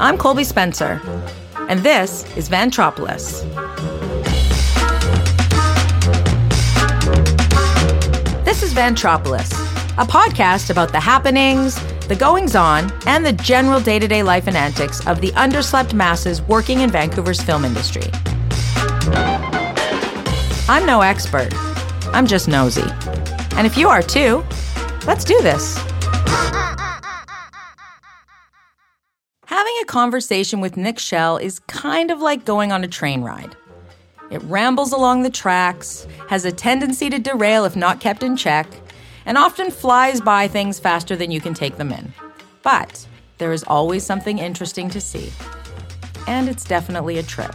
I'm Colby Spencer, and this is Vantropolis. This is Vantropolis, a podcast about the happenings, the goings on, and the general day to day life and antics of the underslept masses working in Vancouver's film industry. I'm no expert, I'm just nosy. And if you are too, let's do this. Conversation with Nick Shell is kind of like going on a train ride. It rambles along the tracks, has a tendency to derail if not kept in check, and often flies by things faster than you can take them in. But there is always something interesting to see. And it's definitely a trip.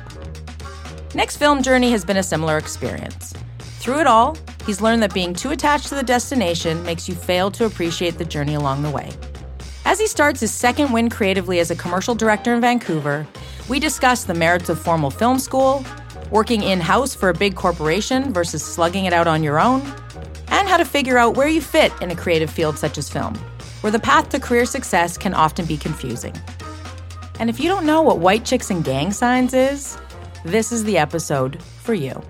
Nick's film journey has been a similar experience. Through it all, he's learned that being too attached to the destination makes you fail to appreciate the journey along the way. As he starts his second win creatively as a commercial director in Vancouver, we discuss the merits of formal film school, working in house for a big corporation versus slugging it out on your own, and how to figure out where you fit in a creative field such as film, where the path to career success can often be confusing. And if you don't know what white chicks and gang signs is, this is the episode for you.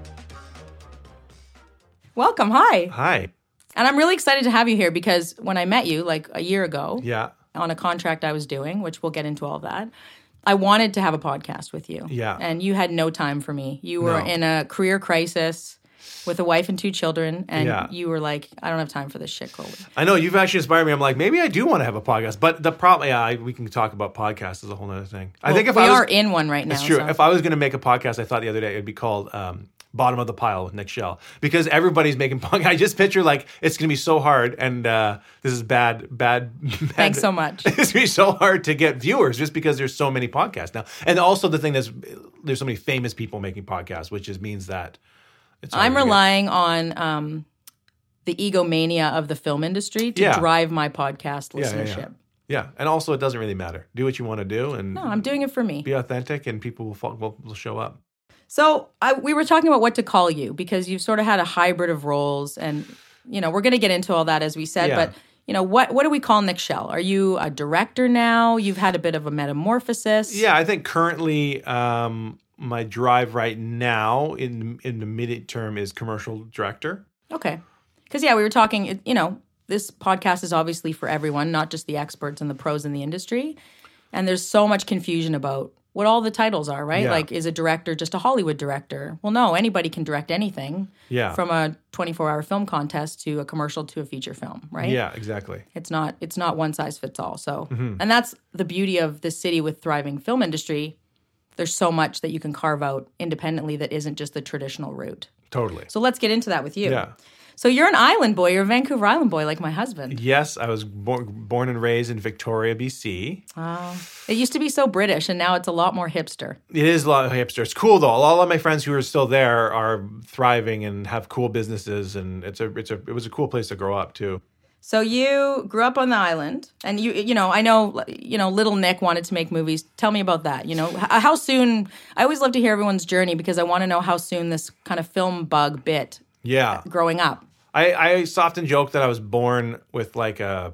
Welcome. Hi. Hi. And I'm really excited to have you here because when I met you like a year ago Yeah. On a contract I was doing, which we'll get into all of that, I wanted to have a podcast with you. Yeah. And you had no time for me. You were No. in a career crisis with a wife and two children, and Yeah. you were like, I don't have time for this shit, Colby. I know you've actually inspired me. I'm like, maybe I do want to have a podcast, but the problem, yeah, I, we can talk about podcasts is a whole other thing. I think if we I was, are in one right now. it's true. so- If I was going to make a podcast, I thought the other day it'd be called um, "Bottom of the Pile" with Nick Shell because everybody's making punk. I just picture like it's going to be so hard, and uh, this is bad, bad. bad Thanks so much. it's going to be so hard to get viewers just because there's so many podcasts now, and also the thing that's there's so many famous people making podcasts, which just means that it's. I'm to get- relying on um, the egomania of the film industry to Yeah. drive my podcast Yeah, yeah, listenership. yeah. Yeah, and also it doesn't really matter. Do what you want to do, and No, I'm doing it for me. be authentic, and people will, will show up. So I, we were talking about what to call you because you've sort of had a hybrid of roles, and you know we're going to get into all that as we said. Yeah. But you know what what do we call Nick Shell? Are you a director now? You've had a bit of a metamorphosis. Yeah, I think currently um, my drive right now in in the mid term is commercial director. Okay. Because yeah, we were talking. You know, this podcast is obviously for everyone, not just the experts and the pros in the industry. And there's so much confusion about what all the titles are, right? Yeah. Like, is a director just a Hollywood director? Well, no, anybody can direct anything. Yeah. From a 24-hour film contest to a commercial to a feature film, right? Yeah, exactly. It's not it's not one size fits all. So, Mm-hmm. and that's the beauty of this city with thriving film industry. There's so much that you can carve out independently that isn't just the traditional route. Totally. So let's get into that with you. Yeah. So you're an island boy. You're a Vancouver Island boy, like my husband. Yes, I was born, born and raised in Victoria, BC. Oh, it used to be so British, and now it's a lot more hipster. It is a lot of hipster. It's cool though. All of my friends who are still there are thriving and have cool businesses, and it's a it's a it was a cool place to grow up too. So you grew up on the island, and you you know I know you know little Nick wanted to make movies. Tell me about that. You know how soon? I always love to hear everyone's journey because I want to know how soon this kind of film bug bit Yeah, growing up. I, I often joke that I was born with like a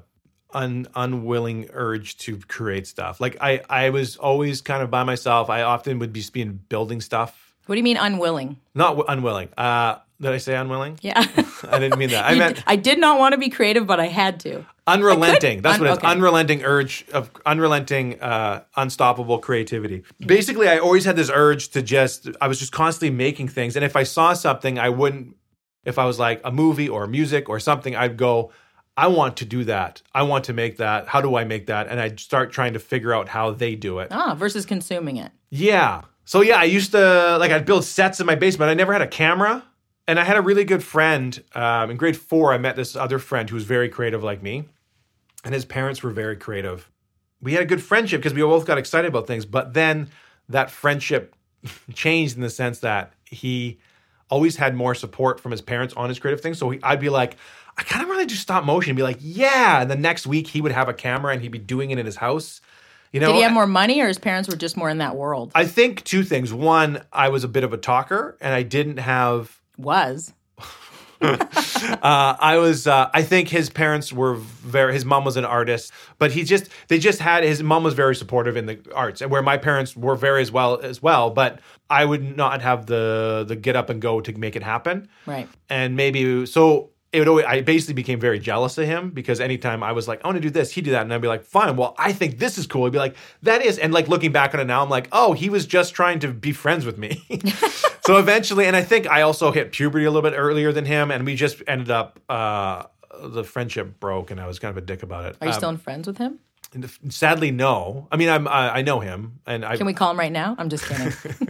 un, unwilling urge to create stuff. Like I, I was always kind of by myself. I often would be being building stuff. What do you mean unwilling? Not w- unwilling. Uh, did I say unwilling? Yeah, I didn't mean that. I meant I did not want to be creative, but I had to. unrelenting. That's Un- what it is. okay. Unrelenting urge of unrelenting, uh, unstoppable creativity. Basically, I always had this urge to just. I was just constantly making things, and if I saw something, I wouldn't. If I was like a movie or music or something, I'd go. I want to do that. I want to make that. How do I make that? And I'd start trying to figure out how they do it. Ah, versus consuming it. Yeah. So yeah, I used to like I'd build sets in my basement. I never had a camera, and I had a really good friend. Um, in grade four, I met this other friend who was very creative like me, and his parents were very creative. We had a good friendship because we both got excited about things. But then that friendship changed in the sense that he always had more support from his parents on his creative things. So he, I'd be like, I kind of really do stop motion. And be like, yeah. And the next week he would have a camera and he'd be doing it in his house. You know, Did he have more money, or his parents were just more in that world? I think two things. One, I was a bit of a talker and I didn't have Was uh, I was. Uh, I think his parents were very. His mom was an artist, but he just. They just had. His mom was very supportive in the arts, and where my parents were very as well as well. But I would not have the the get up and go to make it happen. Right. And maybe so it would always, I basically became very jealous of him because anytime I was like, I want to do this, he'd do that. And I'd be like, fine, well, I think this is cool. He'd be like, that is. And like looking back on it now, I'm like, oh, he was just trying to be friends with me. so eventually, and I think I also hit puberty a little bit earlier than him. And we just ended up, uh, the friendship broke and I was kind of a dick about it. Are you Um, still friends with him? Sadly, no. I mean, I'm, I, I know him and I, Can we call him right now? I'm just kidding.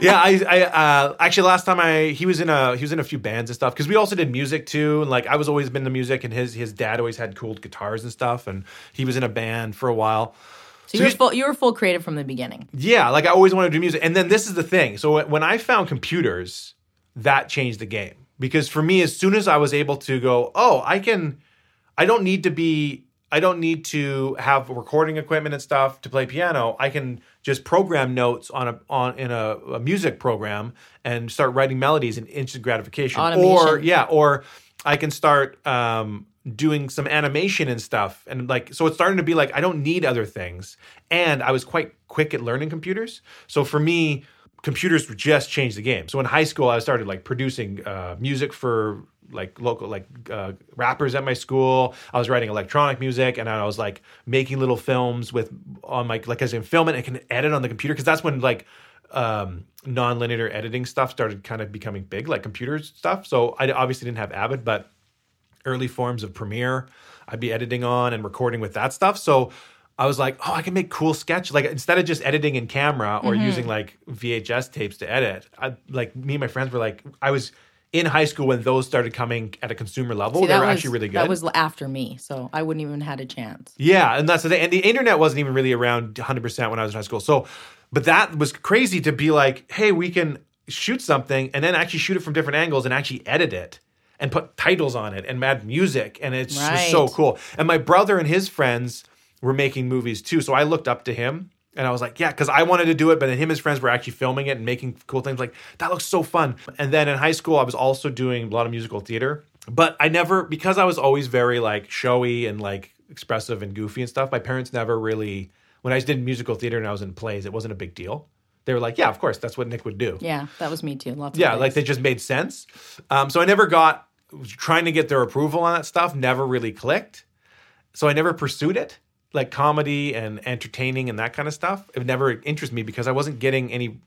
yeah, I, I uh, actually last time I he was in a he was in a few bands and stuff because we also did music too, and like I was always been the music, and his his dad always had cool guitars and stuff, and he was in a band for a while. So, you were he's- full. You were full creative from the beginning. Yeah, like I always wanted to do music, and then this is the thing. So when I found computers, that changed the game because for me, as soon as I was able to go, oh, I can, I don't need to be. I don't need to have recording equipment and stuff to play piano. I can just program notes on a on in a, a music program and start writing melodies in instant gratification. Or yeah, or I can start um, doing some animation and stuff. And like, so it's starting to be like, I don't need other things. And I was quite quick at learning computers. So for me, computers just changed the game. So in high school, I started like producing uh, music for like local like uh, rappers at my school. I was writing electronic music, and I was like making little films with on my like as in film it, I can edit on the computer because that's when like um, non-linear editing stuff started kind of becoming big, like computer stuff. So I obviously didn't have Avid, but early forms of Premiere I'd be editing on and recording with that stuff. So I was like, oh, I can make cool sketch. Like instead of just editing in camera or Mm-hmm. using like VHS tapes to edit, I, like me and my friends were like, I was in high school when those started coming at a consumer level. See, they were was, actually really good. That was after me, so I wouldn't even had a chance. Yeah, and that's the thing. And the internet wasn't even really around 100% when I was in high school. So, but that was crazy to be like, hey, we can shoot something and then actually shoot it from different angles and actually edit it and put titles on it and add music. And it's just so cool. And my brother and his friends were making movies too. So I looked up to him. And I was like, yeah, because I wanted to do it, but then him and his friends were actually filming it and making cool things. Like, that looks so fun. And then in high school, I was also doing a lot of musical theater. But I never, because I was always very like showy and like expressive and goofy and stuff, my parents never really, when I did musical theater and I was in plays, it wasn't a big deal. They were like, yeah, of course, that's what Nick would do. Yeah, that was me too. Lots. Of Yeah, like they just made sense. Um, so I never got trying to get their approval on that stuff. Never really clicked. So I never pursued it, like comedy and entertaining and that kind of stuff. It never interested me because I wasn't getting any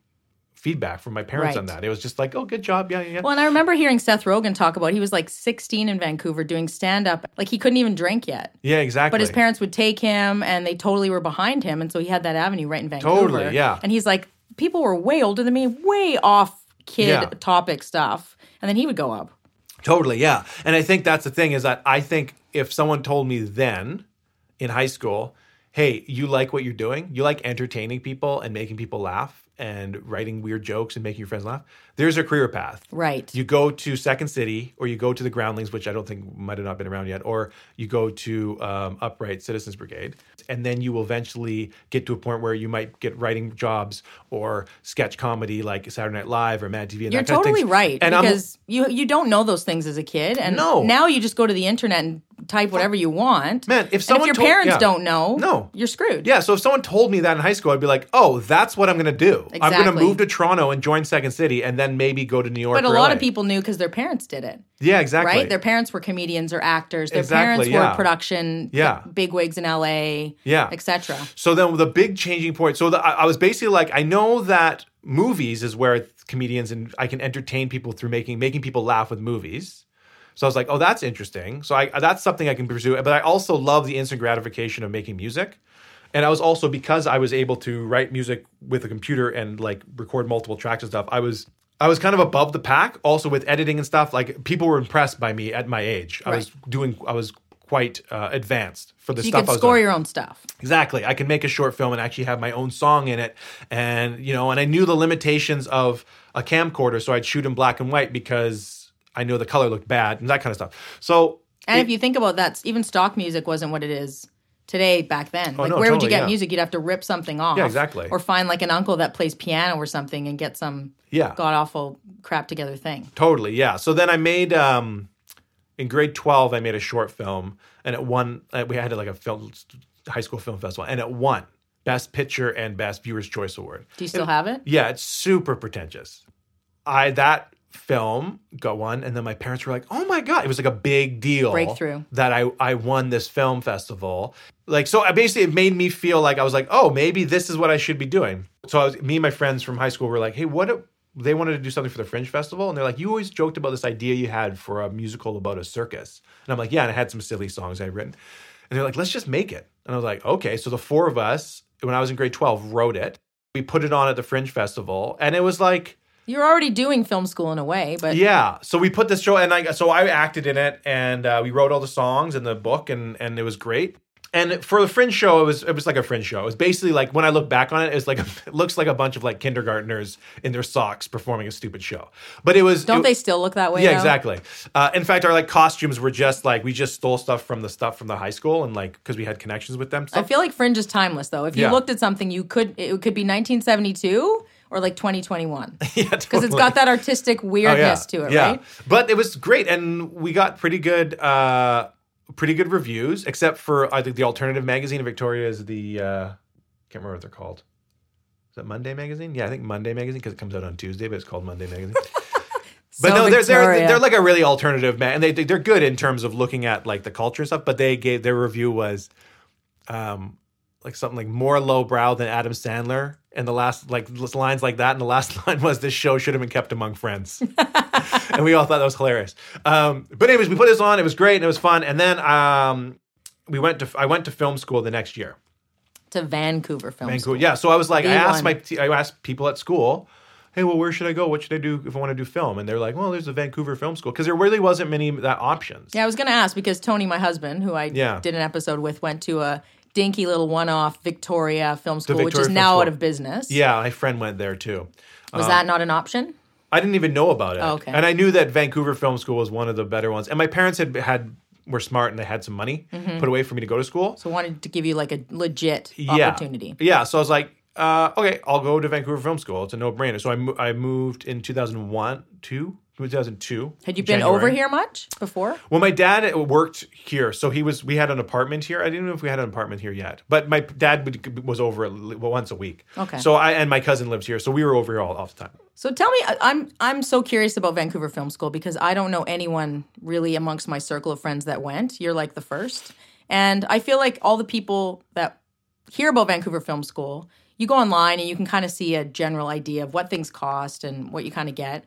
feedback from my parents on that. It was just like, oh, good job, yeah, yeah. yeah. Well, and I remember hearing Seth Rogen talk about he was like 16 in Vancouver doing stand up. Like he couldn't even drink yet. yeah, exactly. But his parents would take him and they totally were behind him. And so he had that avenue right in Vancouver. Totally, yeah. And he's like, people were way older than me, way off kid Yeah. topic stuff. And then he would go up. Totally, yeah. And I think that's the thing is that I think if someone told me then in high school, hey, you like what you're doing, you like entertaining people and making people laugh and writing weird jokes and making your friends laugh, there's a career path. Right. You go to Second City, or you go to the Groundlings, which I don't think might have not been around yet, or you go to um, Upright Citizens Brigade, and then you will eventually get to a point where you might get writing jobs or sketch comedy like Saturday Night Live or Mad TV. And You're that kind of totally things. right And I'm- because you you don't know those things as a kid, and No. now you just go to the internet and type whatever you want. Man, if And someone your told- parents yeah. don't know, No. you're screwed. Yeah, so if someone told me that in high school, I'd be like, "Oh, that's what I'm going to do. I'm going to move to Toronto and join Second City, and then maybe go to New York." But a lot LA." of people knew because their parents did it, yeah, exactly, right? Their parents were comedians or actors. Their Exactly, parents yeah. were production, Yeah. big wigs in LA, Yeah. etc. So then the big changing point. So the, I, I was basically like, I know that movies is where comedians and I can entertain people through making making people laugh with movies. So I was like, oh, that's interesting. So I that's something I can pursue. But I also love the instant gratification of making music. And I was also because I was able to write music with a computer and like record multiple tracks and stuff. I was I was kind of above the pack. Also with editing and stuff, like people were impressed by me at my age. I was doing. I was quite uh, advanced for the You stuff I was score doing. your own stuff. Exactly. I can make a short film and actually have my own song in it. And, you know, and I knew the limitations of a camcorder, so I'd shoot in black and white because I knew the color looked bad and that kind of stuff. So, And if you think about that, even stock music wasn't what it is today back then. like, Oh, no, where would you get yeah. music? You'd have to rip something off. Yeah, exactly. Or find like an uncle that plays piano or something and get some Yeah. god awful crap together thing. Totally, yeah. So then I made um in grade 12 I made a short film and it won uh, we had like a film high school film festival and it won best picture and best viewers choice award. Do you still have it? Yeah, it's super pretentious. I that film got one and then my parents were like, "Oh my god, it was like a big deal Breakthrough. that I I won this film festival." Like so I basically it made me feel like I was like, "Oh, maybe this is what I should be doing." So I was me and my friends from high school were like, "Hey, what if they wanted to do something for the Fringe Festival?" And they're like, "You always joked about this idea you had for a musical about a circus." And I'm like, "Yeah, and I had some silly songs I had written." And they're like, "Let's just make it." And I was like, "Okay." So the four of us, when I was in grade 12, wrote it. We put it on at the Fringe Festival, and it was like You're already doing film school in a way, but yeah. So we put this show, and I so I acted in it, and uh, we wrote all the songs and the book, and and it was great. And for the Fringe show, it was it was like a Fringe show. It was basically like when I look back on it, it's like it looks like a bunch of like kindergartners in their socks performing a stupid show. But it was don't it- they still look that way? yeah, exactly. Uh, in fact, our like costumes were just like we just stole stuff from the stuff from the high school, and like because we had connections with them. I feel like Fringe is timeless though. If you Yeah. looked at something, you could it could be 1972 or like 2021 yeah, because it's got that artistic weirdness to it, right? But it was great, and we got pretty good, uh, pretty good reviews. Except for I think the alternative magazine in Victoria is the uh, can't remember what they're called. Is that Monday Magazine? Yeah, I think Monday Magazine because it comes out on Tuesday, but it's called Monday Magazine. But So no, they're, they're they're like a really alternative man, and they they're good in terms of looking at like the culture and stuff. But they gave their review was, um, like something like more lowbrow than Adam Sandler, and the last like lines like that, and the last line was this show should have been kept among friends, and we all thought that was hilarious. Um, but anyways, we put this on, it was great, and it was fun, and then um, we went to I went to film school the next year. to Vancouver Film Vancouver. School. Yeah. So I was like, The I asked my, I asked people at school, hey, well, where should I go? What should I do if I want to do film? And they're like, well, there's the Vancouver Film School because there really wasn't many that options. Yeah, I was going to ask because Tony, my husband, who I Yeah. did an episode with, went to a dinky little one-off Victoria Film School, which is Film now School. out of business. Yeah, my friend went there too. Was that not an option? I didn't even know about it. Oh, okay. And I knew that Vancouver Film School was one of the better ones. And my parents had had were smart and they had some money put away for me to go to school. So wanted to give you like a legit yeah. opportunity. Yeah. So I was like, uh, okay, I'll go to Vancouver Film School. It's a no brainer. So I, mo- I moved in 2001, two, 2002. Had you been January. over here much before? Well, my dad worked here, so he was. We had an apartment here. I didn't know if we had an apartment here yet, but my dad would, was over at le- well, once a week. Okay. So I and my cousin lives here, so we were over here all, all the time. So tell me, I'm I'm so curious about Vancouver Film School because I don't know anyone really amongst my circle of friends that went. You're like the first, and I feel like all the people that hear about Vancouver Film School, you go online and you can kind of see a general idea of what things cost and what you kind of get.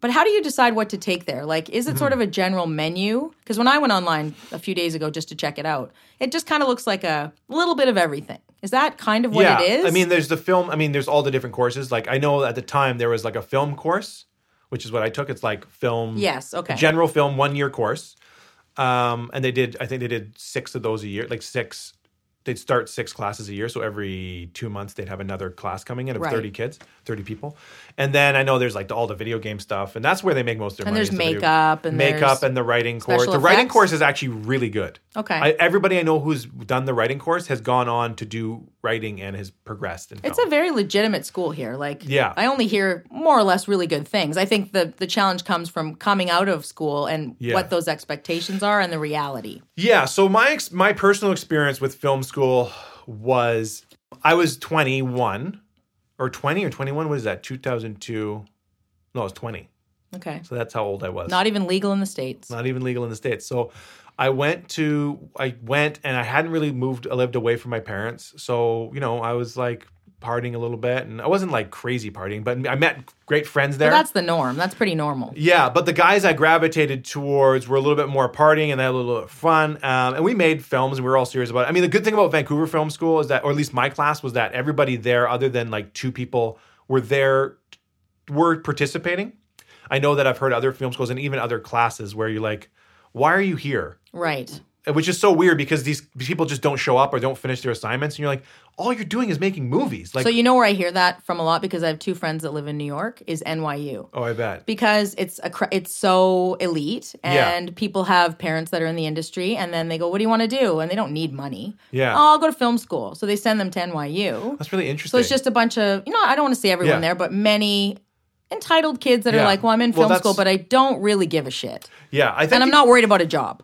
But how do you decide what to take there? Like, is it sort of a general menu? Because when I went online a few days ago just to check it out, it just kind of looks like a little bit of everything. Is that kind of what yeah, it is? I mean, there's the film. I mean, there's all the different courses. Like I know at the time there was like a film course, which is what I took. It's like film. yes, okay. General film one year course, um, and they did. I think they did six of those a year. Like six. They'd start six classes a year, so every two months they'd have another class coming in of Right. thirty kids, thirty people, and then I know there's like the, all the video game stuff, and that's where they make most of their And money. there's the video- makeup and makeup and the writing course. special The writing course is actually really good. Okay. I, everybody I know who's done the writing course has gone on to do writing and has progressed in film. It's a very legitimate school here. Like, Yeah. I only hear more or less really good things. I think the the challenge comes from coming out of school and Yeah. what those expectations are and the reality. Yeah. So my ex- my personal experience with film school was I was 21 or 20 or 21. What is that? 2002. No, I was 20. Okay. So that's how old I was. Not even legal in the states. Not even legal in the states. So I went to I went and I hadn't really moved. I lived away from my parents. So you know I was like partying a little bit, and I wasn't like crazy partying, but I met great friends there. That's the norm. That's pretty normal. Yeah, but the guys I gravitated towards were a little bit more partying and they had a little bit of fun. Um, and we made films and we were all serious about it. I mean, the good thing about Vancouver Film School is that, or at least my class, was that everybody there, other than like two people, were there, were participating. I know that I've heard other film schools and even other classes where you're like, why are you here? Right. Which is so weird because these people just don't show up or don't finish their assignments, and you're like, all you're doing is making movies. Like, So you know where I hear that from a lot because I have two friends that live in New York is NYU. oh, I bet. Because it's a it's so elite Yeah. and people have parents that are in the industry and then they go, "What do you want to do?" and they don't need money. Yeah. Oh, I'll go to film school. So they send them to NYU. That's really interesting. So it's just a bunch of, you know, I don't want to say everyone Yeah. there, but many entitled kids that Yeah. are like, well, I'm in film that's- school, but I don't really give a shit. yeah, I think And I'm not worried about a job.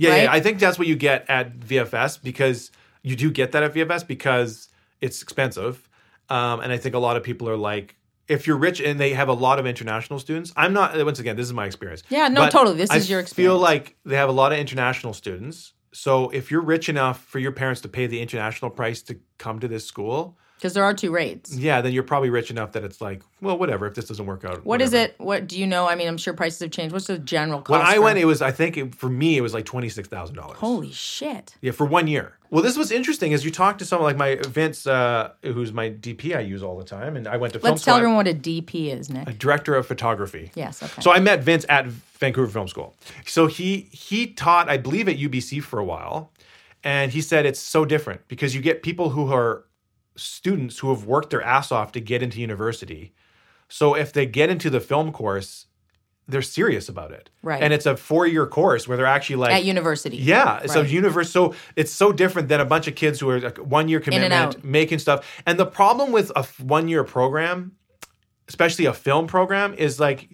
Yeah, right? yeah, I think that's what you get at VFS because you do get that at VFS because it's expensive, um, and I think a lot of people are like, if you're rich and they have a lot of international students, I'm not. Once again, this is my experience. Yeah, no, totally. This I is your experience. I Feel like they have a lot of international students. So if you're rich enough for your parents to pay the international price to come to this school, Because there are two rates. yeah, then you're probably rich enough that it's like, well, whatever. If this doesn't work out, What is whatever. it? What do you know? I mean, I'm sure prices have changed. What's the general cost? When I for- went, it was I think it, for me it was like twenty six thousand dollars. Holy shit. Yeah, for one year. Well, this was interesting as you talk to someone like my Vince, uh, who's my DP I use all the time, and I went to film Let's tell school. everyone what a DP is, Nick. A director of photography. Yes, okay. So I met Vince at Vancouver Film School. So he he taught, I believe, at UBC for a while, and he said it's so different because you get people who are students who have worked their ass off to get into university. So if they get into the film course, they're serious about it. Right. And it's a four year course where they're actually like At university. yeah, so Right. universe. So it's so different than a bunch of kids who are like one year commitment, making stuff. And the problem with a one year program, especially a film program, is like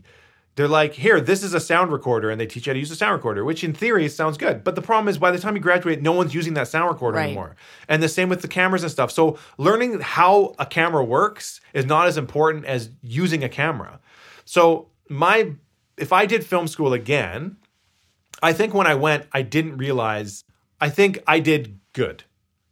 they're like, here, this is a sound recorder, and they teach you how to use a sound recorder, which in theory sounds good. But the problem is, by the time you graduate, no one's using that sound recorder Right. anymore. And the same with the cameras and stuff. So learning how a camera works is not as important as using a camera. So my, if I did film school again, I think when I went, I didn't realize. I think I did good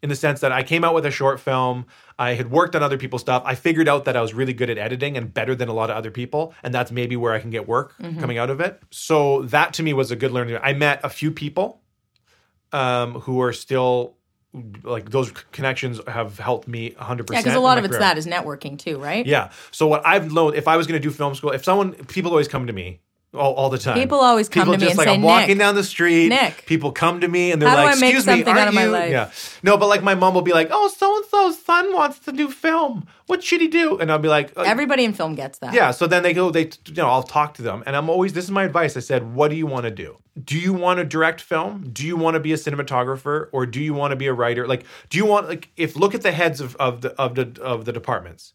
in the sense that I came out with a short film. I had worked on other people's stuff. I figured out that I was really good at editing and better than a lot of other people. And that's maybe where I can get work coming out of it. So that to me was a good learning. I met a few people um, who are still like those connections have helped me 100%. Yeah, because a lot of it's career. that is networking too, right? Yeah. So what I've learned, if I was going to do film school, if someone, people always come to me all, all the time. People always come people to me just and like say, I'm walking "Nick, down the street. Nick, people come to me and they're how do like, I make "Excuse me, aren't you?" Yeah. No, but like my mom will be like, "Oh, so and so's son wants to do film. What should he do?" And I'll be like, uh, Everybody in film gets that. yeah. So then they go, they, you know, I'll talk to them, and I'm always, this is my advice. I said, what do you want to do? Do you want to direct film? Do you want to be a cinematographer, or do you want to be a writer? Like, do you want like if look at the heads of of the of the of the departments.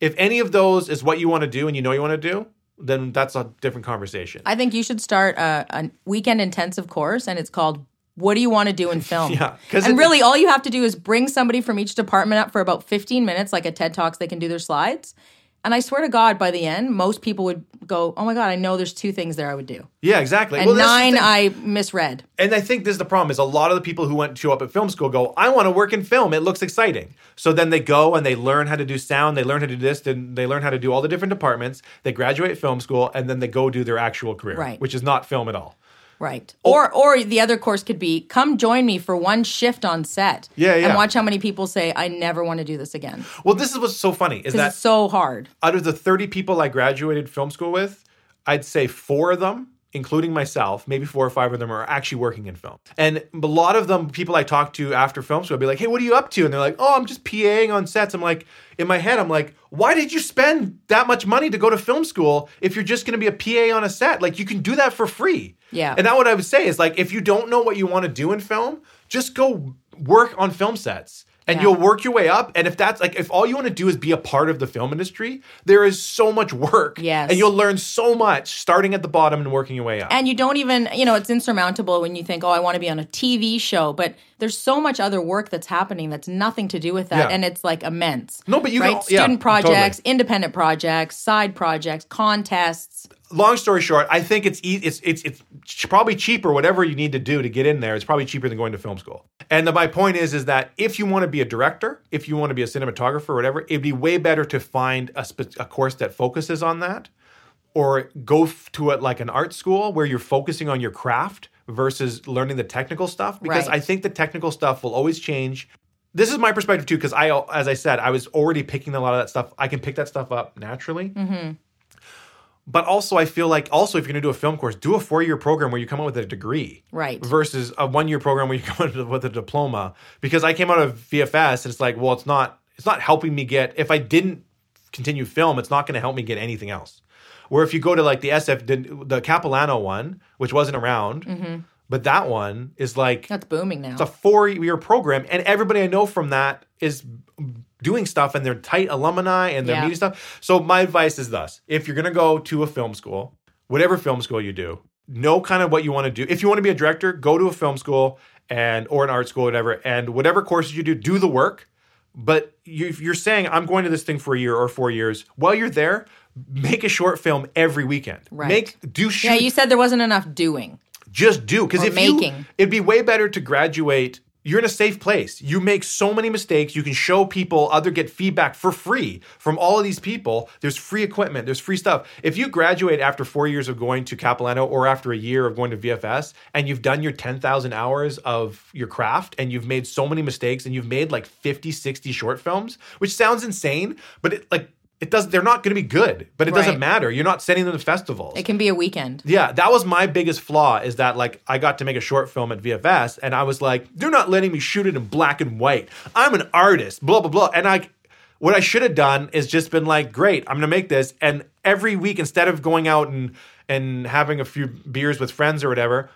If any of those is what you want to do, and you know you want to do, then that's a different conversation. I think you should start a, a weekend intensive course, and it's called "What Do You Want to Do in Film?" Yeah, 'cause and it- really, all you have to do is bring somebody from each department up for about 15 minutes, like a TED Talks. They can do their slides, and I swear to God, by the end, most people would go, "Oh my God, I know there's two things there I would do," yeah, exactly. and Well, nine. I misread. And I think this is the problem is a lot of the people who went to up at film school go, I want to work in film. It looks exciting. So then they go and they learn how to do sound, they learn how to do this, then they learn how to do all the different departments. They graduate film school and then they go do their actual career, Right. which is not film at all. Right. Oh. Or or the other course could be come join me for one shift on set. Yeah, yeah. And watch how many people say I never want to do this again Well, this is what's so funny is that it's so hard. out of the 30 people I graduated film school with, I'd say four of them, including myself, maybe four or five of them are actually working in film. And a lot of them, people I talk to after film school, I'd be like, hey, what are you up to? And they're like, oh, I'm just PAing on sets. I'm like, in my head, I'm like, why did you spend that much money to go to film school if you're just going to be a PA on a set? Like, you can do that for free. Yeah. And that what I would say is like, if you don't know what you want to do in film, just go work on film sets. And Yeah. you'll work your way up. And if that's like, if all you want to do is be a part of the film industry, there is so much work. Yes. And you'll learn so much starting at the bottom and working your way up. And you don't even, you know, it's insurmountable when you think, oh, I want to be on a TV show. But there's so much other work that's happening that's nothing to do with that. Yeah. and it's like immense. No, but you right? can- yeah, Student projects, totally. independent projects, side projects, contests. Long story short, I think it's e- it's it's it's probably cheaper. Whatever you need to do to get in there, it's probably cheaper than going to film school. And the, my point is, is that if you want to be a director, if you want to be a cinematographer, or whatever, it'd be way better to find a, spe- a course that focuses on that, or go f- to it like an art school where you're focusing on your craft versus learning the technical stuff. Because Right. I think the technical stuff will always change. This is my perspective too, because I, as I said, I was already picking a lot of that stuff. I can pick that stuff up naturally. Mm-hmm. But also, I feel like also if you're going to do a film course, do a four year program where you come out with a degree, Right. Versus a one year program where you come out with a diploma. Because I came out of VFS and it's like, well, it's not it's not helping me get. If I didn't continue film, it's not going to help me get anything else. Where if you go to like the SF, the, the Capilano one, which wasn't around, Mm-hmm. but that one is like That's booming now. it's a four year program, and everybody I know from that is doing stuff, and they're tight alumni and they're Yeah. meeting stuff. So my advice is thus: if you're gonna go to a film school, whatever film school you do, know kind of what you want to do. If you want to be a director, go to a film school and or an art school, whatever, and whatever courses you do, do the work. But you, if you're saying I'm going to this thing for a year or four years, while you're there, make a short film every weekend. Right. Make do shoot yeah, you said there wasn't enough doing. just do because if you making. it'd be way better to graduate you're in a safe place. You make so many mistakes. You can show people other get feedback for free from all of these people. There's free equipment. There's free stuff. If you graduate after four years of going to capilano or after a year of going to vfs and you've done your 10000 hours of your craft and you've made so many mistakes and you've made like 50 60 short films which sounds insane but it like it does they're not going to be good but it doesn't matter you're not sending them to festivals It can be a weekend. yeah, that was my biggest flaw is that like I got to make a short film at VFS and I was like, they're not letting me shoot it in black and white. I'm an artist, blah blah blah. And I what I should have done is just been like, great, I'm gonna make this. And every week, instead of going out and and having a few beers with friends or whatever,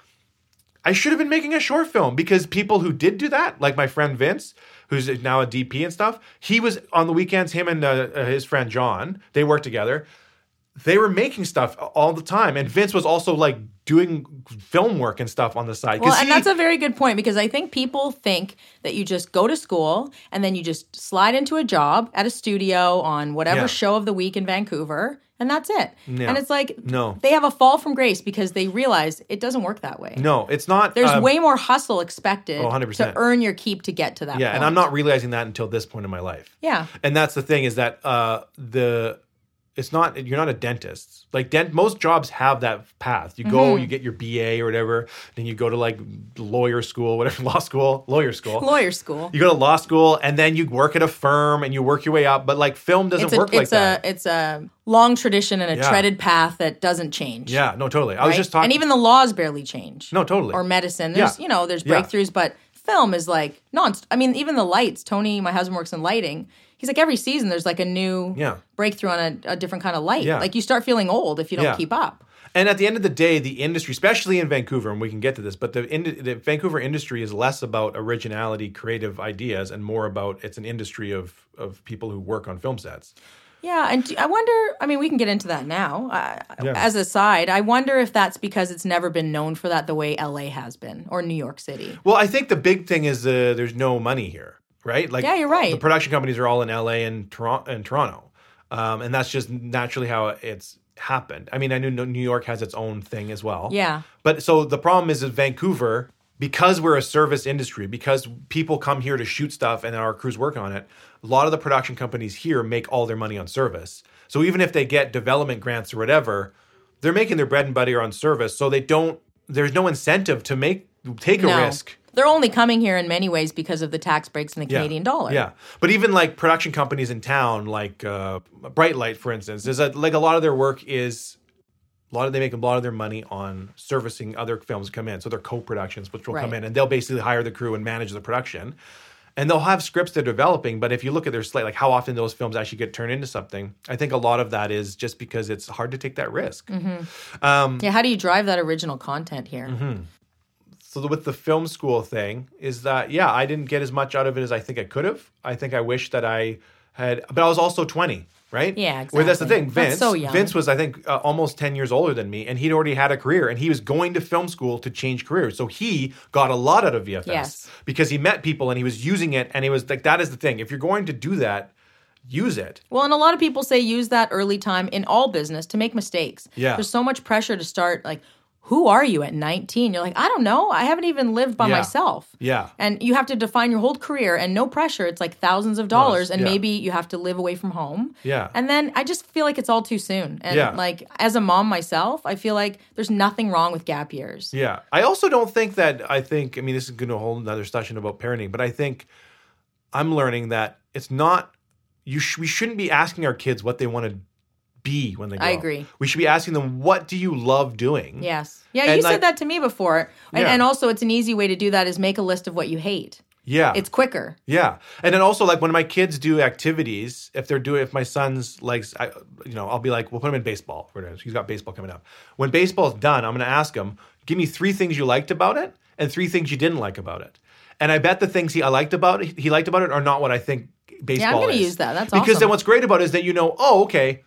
I should have been making a short film because people who did do that, like my friend Vince, who's now a DP and stuff, he was on the weekends. Him and uh, uh, his friend John, they worked together. They were making stuff all the time, and Vince was also like doing film work and stuff on the side Well, and that's a very good point because I think people think that you just go to school and then you just slide into a job at a studio on whatever Yeah. show of the week in Vancouver, and that's it. Yeah. And it's like No. they have a fall from grace because they realize it doesn't work that way. no, it's not. There's um, way more hustle expected Oh, 100%. to earn your keep to get to that. yeah, and. I'm not realizing that until this point in my life. Yeah. and that's the thing is that uh the it's not you're not a dentist like dent most jobs have that path you go Mm-hmm. you get your ba or whatever then you go to like lawyer school whatever law school lawyer school Lawyer school. you go to law school and then you work at a firm and you work your way up but like film doesn't a work like that. it's that a it's a long tradition and a Yeah. treaded path that doesn't change. yeah no totally i was just talking and even the laws barely change. no totally or medicine. There's Yeah. you know there's Yeah. breakthroughs, but film is like non. I mean, even the lights. Tony, my husband works in lighting. He's like every season there's like a new Yeah. breakthrough on a, a different kind of light. Yeah. Like you start feeling old if you don't Yeah. keep up. And at the end of the day, the industry, especially in Vancouver, and we can get to this, but the, ind- the Vancouver industry is less about originality, creative ideas, and more about it's an industry of of people who work on film sets. Yeah, and do, I wonder. I mean, we can get into that now. Uh, Yeah. As a side, I wonder if that's because it's never been known for that the way LA has been or New York City. Well, I think the big thing is uh, there's no money here, right? Like, Yeah, you're right. The production companies are all in LA and Toronto, and Toronto, um, and that's just naturally how it's happened. I mean, I knew New York has its own thing as well. Yeah. But so the problem is in Vancouver, because we're a service industry, because people come here to shoot stuff and our crews work on it, a lot of the production companies here make all their money on service. So even if they get development grants or whatever, they're making their bread and butter on service. So they don't, there's no incentive to make, take a No. risk. They're only coming here in many ways because of the tax breaks and the Yeah. Canadian dollar. Yeah, but even like production companies in town, like uh, Brightlight, for instance, is that like a lot of their work is a lot of they make a lot of their money on servicing other films come in. So they're co-productions, which will come in, and they'll basically hire the crew and manage the production. And they'll have scripts they're developing, but if you look at their slate, like how often those films actually get turned into something, I think a lot of that is just because it's hard to take that risk. Um, Yeah. How do you drive that original content here? Mm-hmm. So with the film school thing is that yeah i didn't get as much out of it as i think i could have. I think i wish that i had but i was also 20 right? Yeah, where that's the thing. Vince so vince was i think uh, almost 10 years older than me and he'd already had a career and he was going to film school to change careers. So he got a lot out of vfs Yes. because he met people and he was using it and he was like that is the thing. If you're going to do that use it. Well, and a lot of people say use that early time in all business to make mistakes. Yeah. There's so much pressure to start like, who are you at 19? You're like, I don't know. I haven't even lived by Yeah. myself. yeah And you have to define your whole career and no pressure. It's like thousands of dollars and yeah. maybe you have to live away from home. Yeah. And then I just feel like it's all too soon. And Yeah. like as a mom myself, I feel like there's nothing wrong with gap years. Yeah. I also don't think that I think I mean this is going to a whole another discussion about parenting, but I think I'm learning that it's not you sh- we shouldn't be asking our kids what they want to be when they grow I up. agree. We should be asking them, what do you love doing? Yes. Yeah, And you like- said that to me before. And, Yeah. and also, it's an easy way to do that is make a list of what you hate. Yeah. It's quicker. Yeah, and then also like when my kids do activities, if they're doing, if my son's likes, I, you know, I'll be like, we'll put him in baseball. He's got baseball coming up. When baseball's done, I'm going to ask him, give me three things you liked about it and three things you didn't like about it. And I bet the things he I liked about it, he liked about it, are not what I think baseball Yeah, I'm gonna is. use that. That's awesome. because awesome. then what's great about it is that you know, oh, okay,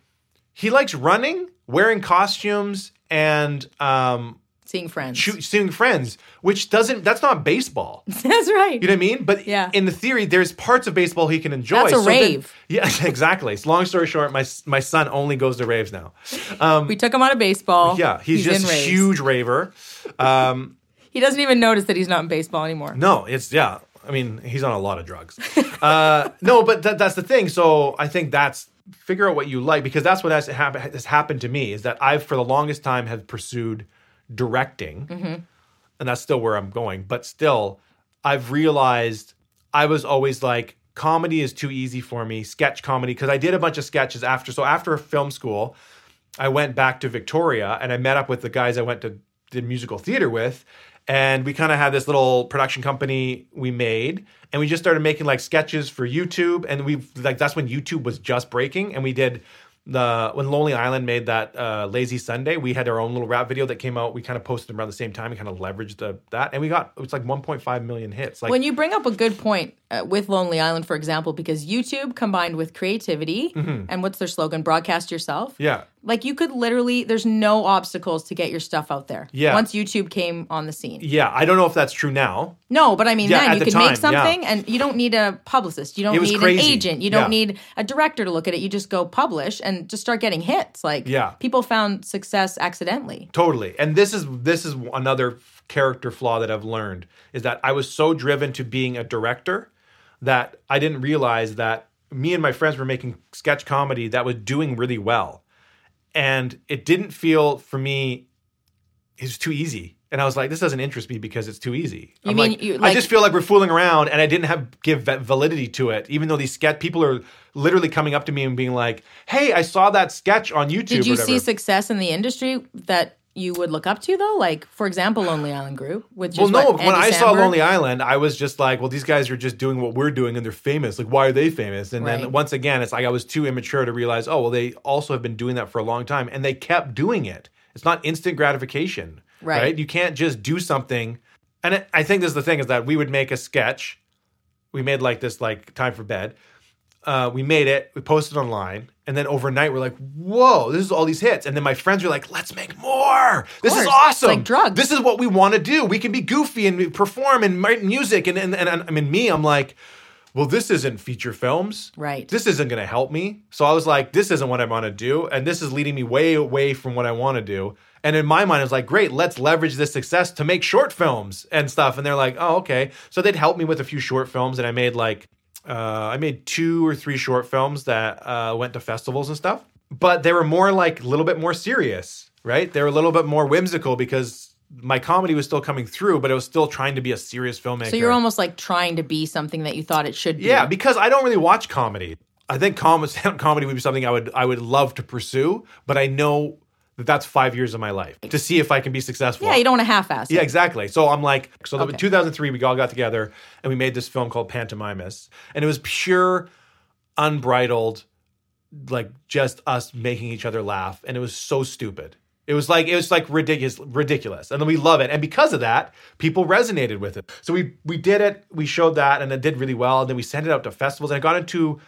he likes running, wearing costumes, and um, Seeing friends. shoot, seeing friends, which doesn't. That's not baseball. That's right. You know what I mean? But Yeah. in the theory, there's parts of baseball he can enjoy. That's a then- rave. yeah, exactly. So long story short, my my son only goes to raves now. Um, we took him out of baseball. yeah, he's, in just a huge raver. Um, He doesn't even notice that he's not in baseball anymore. no, it's yeah. I mean, he's on a lot of drugs. uh, no, but that, that's the thing. So I think that's figure out what you like because that's what has, hap- has happened to me is that I've for the longest time have pursued directing, Mm-hmm. and that's still where I'm going. But still, I've realized I was always like comedy is too easy for me, sketch comedy because I did a bunch of sketches after. So after film school, I went back to Victoria and I met up with the guys I went to did musical theater with. And we kind of had this little production company we made, and we just started making like sketches for YouTube. And we like that's when YouTube was just breaking, and we did the when Lonely Island made that uh, Lazy Sunday. We had our own little rap video that came out. We kind of posted around the same time. We kind of leveraged the that, and we got it was like 1.5 million hits. Like When you bring up a good point uh, with Lonely Island, for example, because YouTube combined with creativity and what's their slogan? Broadcast yourself. Mm-hmm. yeah, Like you could literally, there's no obstacles to get your stuff out there. Yeah. Once YouTube came on the scene. yeah. I don't know if that's true now. No, but I mean, Yeah, then you the could time, make something and you don't need a publicist. You don't need crazy. an agent. You don't Yeah. need a director to look at it. You just go publish and just start getting hits. Like, Yeah. people found success accidentally. Totally. And this is this is another character flaw that I've learned is that I was so driven to being a director that I didn't realize that me and my friends were making sketch comedy that was doing really well. And it didn't feel for me it was too easy. And I was like, this doesn't interest me because it's too easy. You I'm mean like, you- I just feel like we're fooling around, and I didn't have give va- validity to it. Even though these sketch people are literally coming up to me and being like, "Hey, I saw that sketch on YouTube." Did you see success in the industry that you would look up to, though? Like, for example, Lonely Island Group, which Well, no. when I saw Lonely Island, I was just like, well, these guys are just doing what we're doing, and they're famous. Like, why are they famous? And Right. then once again, it's like I was too immature to realize, oh, well, they also have been doing that for a long time, and they kept doing it. It's not instant gratification, Right. right? You can't just do something. And I- I think this is the thing: is that we would make a sketch. We made like this, like time for bed. Uh, we made it, we posted online, and then overnight we're like, "Whoa, this is all these hits!" And then my friends were like, "Let's make more. This is course. It's awesome. like drugs. This is what we want to do. We can be goofy and perform and write music." And and, and I mean, me, I'm like, "Well, this isn't feature films, Right. This isn't going to help me." So I was like, "This isn't what I want to do, and this is leading me way away from what I want to do." And in my mind, I was like, "Great, let's leverage this success to make short films and stuff." And they're like, "Oh, okay." So they'd help me with a few short films, and I made like uh, I made two or three short films that uh, went to festivals and stuff, but they were more like a little bit more serious, right? They were a little bit more whimsical because my comedy was still coming through, but it was still trying to be a serious filmmaker. So you're almost like trying to be something that you thought it should be. yeah, because I don't really watch comedy. I think com- comedy would be something I would I would love to pursue, but I know that that's five years of my life to see if I can be successful. Yeah, you don't want to half-ass it. Yeah, exactly. So I'm like, so Okay. in 2003, we all got together and we made this film called Pantomimus, and it was pure, unbridled, like just us making each other laugh, and it was so stupid. It was like it was like ridiculous, ridiculous, and then we love it, and because of that, people resonated with it. So we we did it, we showed that, and it did really well. And then we sent it out to festivals, and it got into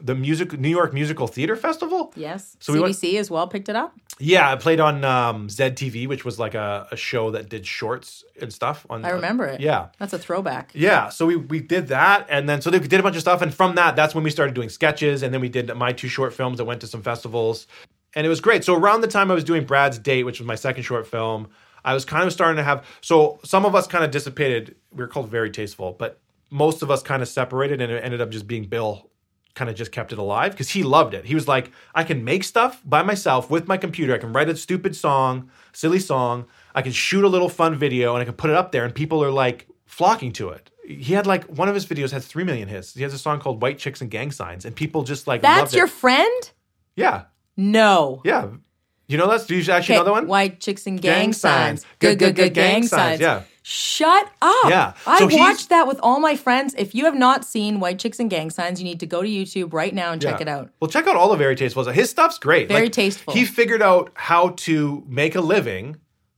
the music New York Musical Theater Festival. Yes. So we went- CBC as well picked it up. Yeah, I played on um, ZTV, which was like a, a show that did shorts and stuff. On I remember it. Yeah, That's a throwback. yeah. So we we did that, and then so they did a bunch of stuff, and from that, that's when we started doing sketches, and then we did my two short films that went to some festivals, and it was great. So around the time I was doing Brad's Date, which was my second short film, I was kind of starting to have. So some of us kind of dissipated. We were called Very Tasteful, but most of us kind of separated, and it ended up just being Bill. Kind of just kept it alive because he loved it. He was like, I can make stuff by myself with my computer. I can write a stupid song, silly song. I can shoot a little fun video and I can put it up there, and people are like flocking to it. He had like one of his videos had three million hits. He has a song called "White Chicks and Gang Signs," and people just like loved That's it. your friend? yeah. No. Yeah. You know that? Do you actually know that one? White chicks and gang, Gang signs. signs. Good, good, good gang, signs. Yeah. Shut up. Yeah. I So he's- watched that with all my friends. If you have not seen White Chicks and Gang Signs, you need to go to YouTube right now and check Yeah. it out. Well, check out all the very tasteful stuff. His stuff's great. Very tasteful. He figured out how to make a living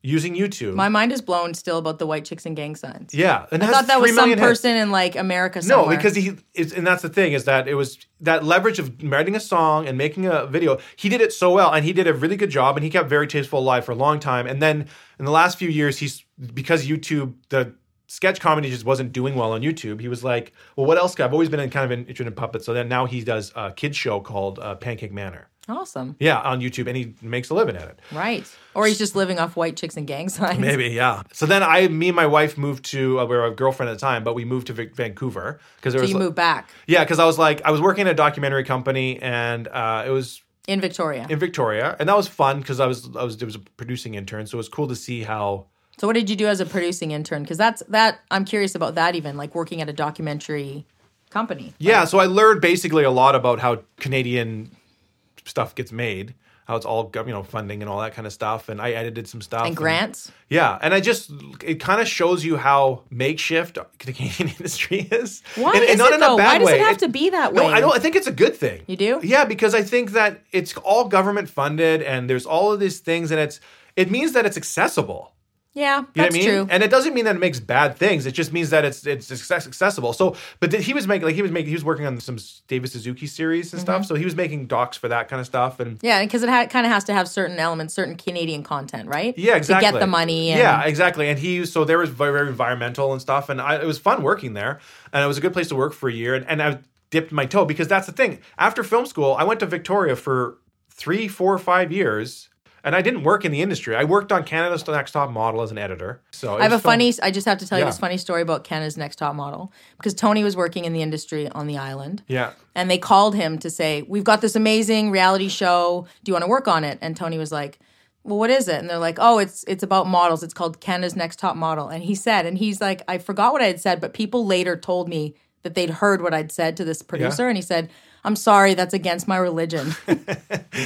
using YouTube. My mind is blown still about the White Chicks and Gang Signs. yeah, and I thought that was some million hits. person in like America No, because he is, and that's the thing is that it was that leverage of writing a song and making a video. He did it so well, and he did a really good job, and he kept very tasteful alive for a long time. And then in the last few years, he's because YouTube the sketch comedy just wasn't doing well on YouTube. He was like, well, what else? I've always been in kind of interested in puppets. So then now he does a kids show called uh, Pancake Manor. Awesome. Yeah, on YouTube, and he makes a living at it. Right. Or he's just living off White Chicks and Gang Signs. Maybe, yeah. So then I, me and my wife moved to, uh, we were a girlfriend at the time, but we moved to Vic- Vancouver because there So was, you moved back yeah, because I was like, I was working at a documentary company, and uh, it was in Victoria. in Victoria, and that was fun because I was, I was, it was a producing intern, so it was cool to see how. So what did you do as a producing intern? Because that's that I'm curious about that even like working at a documentary company. Yeah, so I learned basically a lot about how Canadian stuff gets made, how it's all you know funding and all that kind of stuff, and I edited some stuff And grants. Yeah, and I just it kind of shows you how makeshift the Canadian industry is. Why and, and not it in a bad Why does way. it have to be that way? No, I don't. I think it's a good thing. You do? Yeah, because I think that it's all government funded, and there's all of these things, and it's it means that it's accessible. Yeah, You that's know I mean? true. And it doesn't mean that it makes bad things. It just means that it's it's accessible. So, but he was making like he was making he was working on some David Suzuki series and Mm-hmm. stuff. So he was making docs for that kind of stuff. And yeah, because it ha- kind of has to have certain elements, certain Canadian content, right? yeah, exactly. To get the money. And, Yeah, exactly. And he so there was very, very environmental and stuff, and I, it was fun working there, and it was a good place to work for a year. And, and I dipped my toe because that's the thing. After film school, I went to Victoria for three, four, five years. And I didn't work in the industry. I worked on Canada's Next Top Model as an editor. So I have a funny. I just have to tell you this funny story about Canada's Next Top Model because Tony was working in the industry on the island. Yeah. And they called him to say, We've got this amazing reality show. Do you want to work on it? And Tony was like, Well, what is it? And they're like, Oh, it's it's about models. It's called Canada's Next Top Model. And he said, and he's like, I forgot what I had said, but people later told me that they'd heard what I'd said to this producer. And he said, I'm sorry, that's against my religion.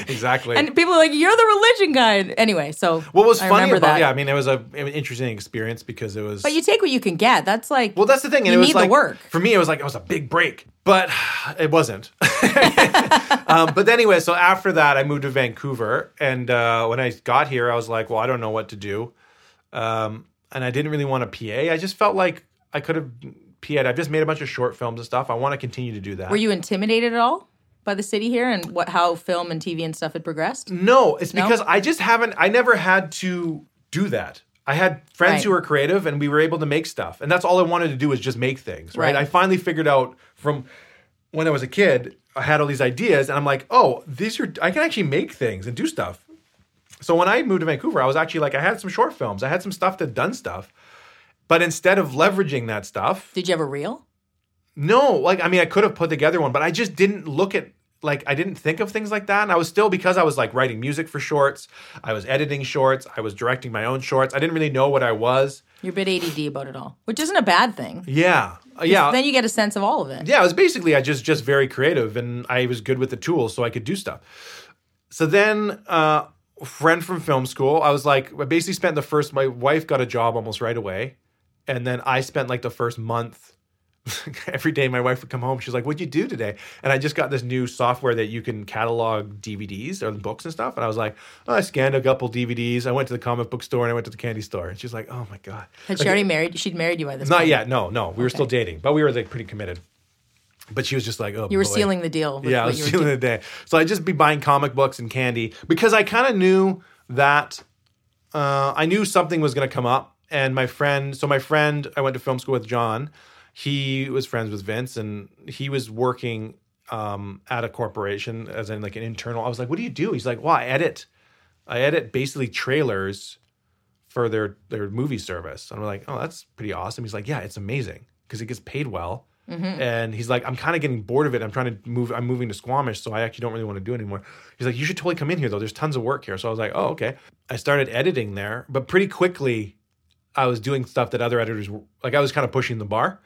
Exactly. and people are like, You're the religion guy. Anyway, so What was I funny about that. yeah, I mean it was a an interesting experience because it was But you take what you can get. That's like well that's the thing and you it was need like the work. for me it was like it was a big break but it wasn't um, but anyway so after that I moved to Vancouver and uh, when I got here I was like well I don't know what to do um, and I didn't really want a PA I just felt like I could have PA'd I've just made a bunch of short films and stuff I want to continue to do that Were you intimidated at all by the city here and what how film and TV and stuff had progressed? No, it's No? because I just haven't. I never had to do that. I had friends Right. who were creative, and we were able to make stuff, and that's all I wanted to do was just make things. Right. Right. I finally figured out from when I was a kid. I had all these ideas, and I'm like, oh, these are. I can actually make things and do stuff. So when I moved to Vancouver, I was actually like, I had some short films, I had some stuff that done stuff, but instead of leveraging that stuff, Did you have a reel? no, like I mean, I could have put together one, but I just didn't look at like I didn't think of things like that. And I was still because I was like writing music for shorts, I was editing shorts, I was directing my own shorts. I didn't really know what I was. You're a bit ADD about it all, which isn't a bad thing. Yeah, yeah, Then you get a sense of all of it. yeah. It was basically I just just very creative, and I was good with the tools, so I could do stuff. So then, uh, friend from film school, I was like, I basically spent the first. My wife got a job almost right away, and then I spent like the first month. Every day, my wife would come home. She's like, "What'd you do today?" And I just got this new software that you can catalog DVDs or books and stuff. And I was like, oh, "I scanned a couple DVDs. I went to the comic book store and I went to the candy store." And she's like, "Oh my god!" Had she already married? She'd married you by this Not point. yet. No, no. We were still dating, but we were like pretty committed. But she was just like, "Oh, You were boy. sealing the deal. Yeah, I was were the day. So I'd just be buying comic books and candy because I kind of knew that uh, I knew something was going to come up. And my friend, so my friend, I went to film school with John. He was friends with Vince, and he was working um, at a corporation as in like an internal. I was like, "What do you do?" He's like, "Well, I edit. I edit basically trailers for their their movie service." And I'm like, "Oh, that's pretty awesome." He's like, "Yeah, it's amazing because it gets paid well." And he's like, I'm kind of getting bored of it. I'm trying to move. I'm moving to Squamish, so I actually don't really want to do it anymore. He's like, you should totally come in here though. There's tons of work here. So I was like, oh okay. I started editing there, but pretty quickly, I was doing stuff that other editors were like. I was kind of pushing the bar,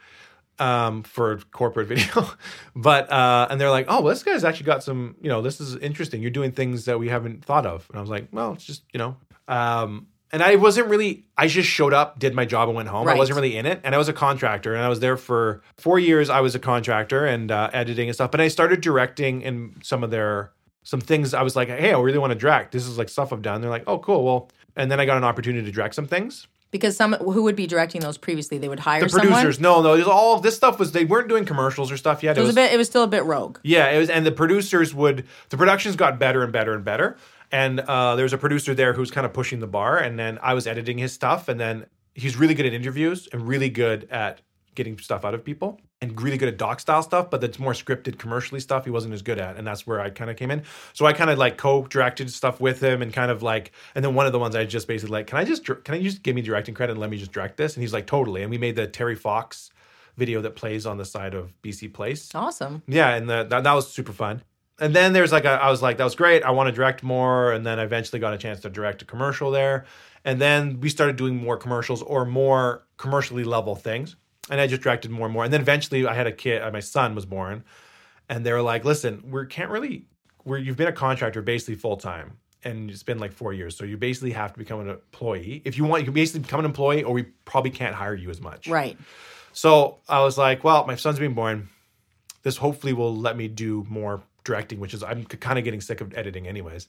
um, for corporate video. but uh, and they're like, oh, well, this guy's actually got some, you know, this is interesting. You're doing things that we haven't thought of. And I was like, well, it's just, you know, um, and I wasn't really. I just showed up, did my job, and went home. Right. I wasn't really in it, and I was a contractor, and I was there for four years. I was a contractor and uh, editing and stuff. But I started directing in some of their some things. I was like, hey, I really want to direct. This is like stuff I've done. They're like, oh, cool. Well, and then I got an opportunity to direct some things. Because some who would be directing those previously, they would hire The someone. producers, no, no, it was all this stuff was they weren't doing commercials or stuff yet. It was a bit. It was still a bit rogue. Yeah, it was, and the producers would the productions got better and better and better. And uh, there was a producer there who was kind of pushing the bar, and then I was editing his stuff, and then he's really good at interviews and really good at getting stuff out of people, and really good at doc style stuff, but that's more scripted commercially stuff he wasn't as good at, and that's where I kind of came in. So I kind of like co-directed stuff with him, and kind of like, and then one of the ones I just basically like, can I just can I just give me directing credit and let me just direct this? And he's like, totally. And we made the Terry Fox video that plays on the side of BC Place. Awesome. Yeah, and the, that, that was super fun. And then there's like a, I was like, that was great. I want to direct more. And then I eventually got a chance to direct a commercial there. And then we started doing more commercials or more commercially level things. And I just directed more and more. And then eventually I had a kid, uh, my son was born. And they were like, listen, we can't really, we're, you've been a contractor basically full time. And it's been like four years. So you basically have to become an employee. If you want, you can basically become an employee or we probably can't hire you as much. Right. So I was like, well, my son's being born. This hopefully will let me do more directing, which is I'm kind of getting sick of editing anyways.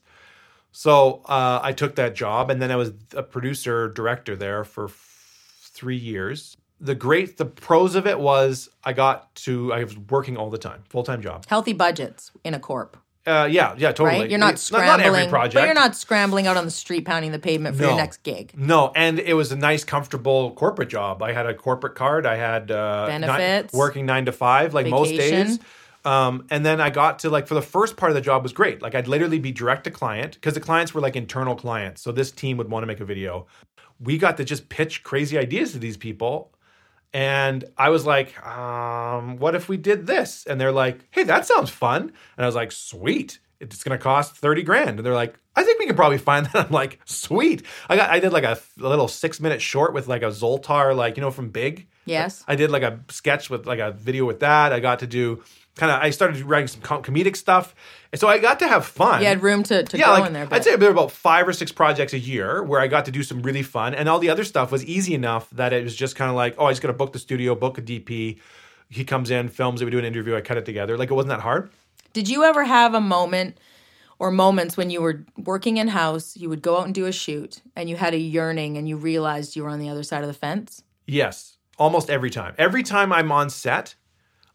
So uh, I took that job, and then I was a producer director there for f- three years. The great, the pros of it was I got to I was working all the time, full time job. Healthy budgets in a corp. Uh, yeah, yeah, totally. Right. You're not It's scrambling. Not, every project, But you're not scrambling out on the street pounding the pavement for your next gig. No, and it was a nice, comfortable corporate job. I had a corporate card. I had uh, Benefits. working nine to five, like most days. Um, and then I got to like for the first part of the job was great. Like I'd literally be direct to client because the clients were like internal clients. So this team would want to make a video. We got to just pitch crazy ideas to these people. And I was like, um, what if we did this? And they're like, hey, that sounds fun. And I was like, sweet. It's gonna cost 30 grand. And they're like, I think we can probably find that. I'm like, sweet. I got I did like a, a little six minute short with like a Zoltar, like, you know, from Big. Yes. I did like a sketch with like a video with that. I got to do kind of I started writing some com- comedic stuff. And so I got to have fun. You had room to, to yeah, grow like, in there. But... I'd say there were about five or six projects a year where I got to do some really fun, and all the other stuff was easy enough that it was just kind of like, oh, I just got to book the studio, book a DP. He comes in, films it, we do an interview, I cut it together. Like it wasn't that hard. Did you ever have a moment or moments when you were working in house, you would go out and do a shoot, and you had a yearning and you realized you were on the other side of the fence? Yes, almost every time. Every time I'm on set,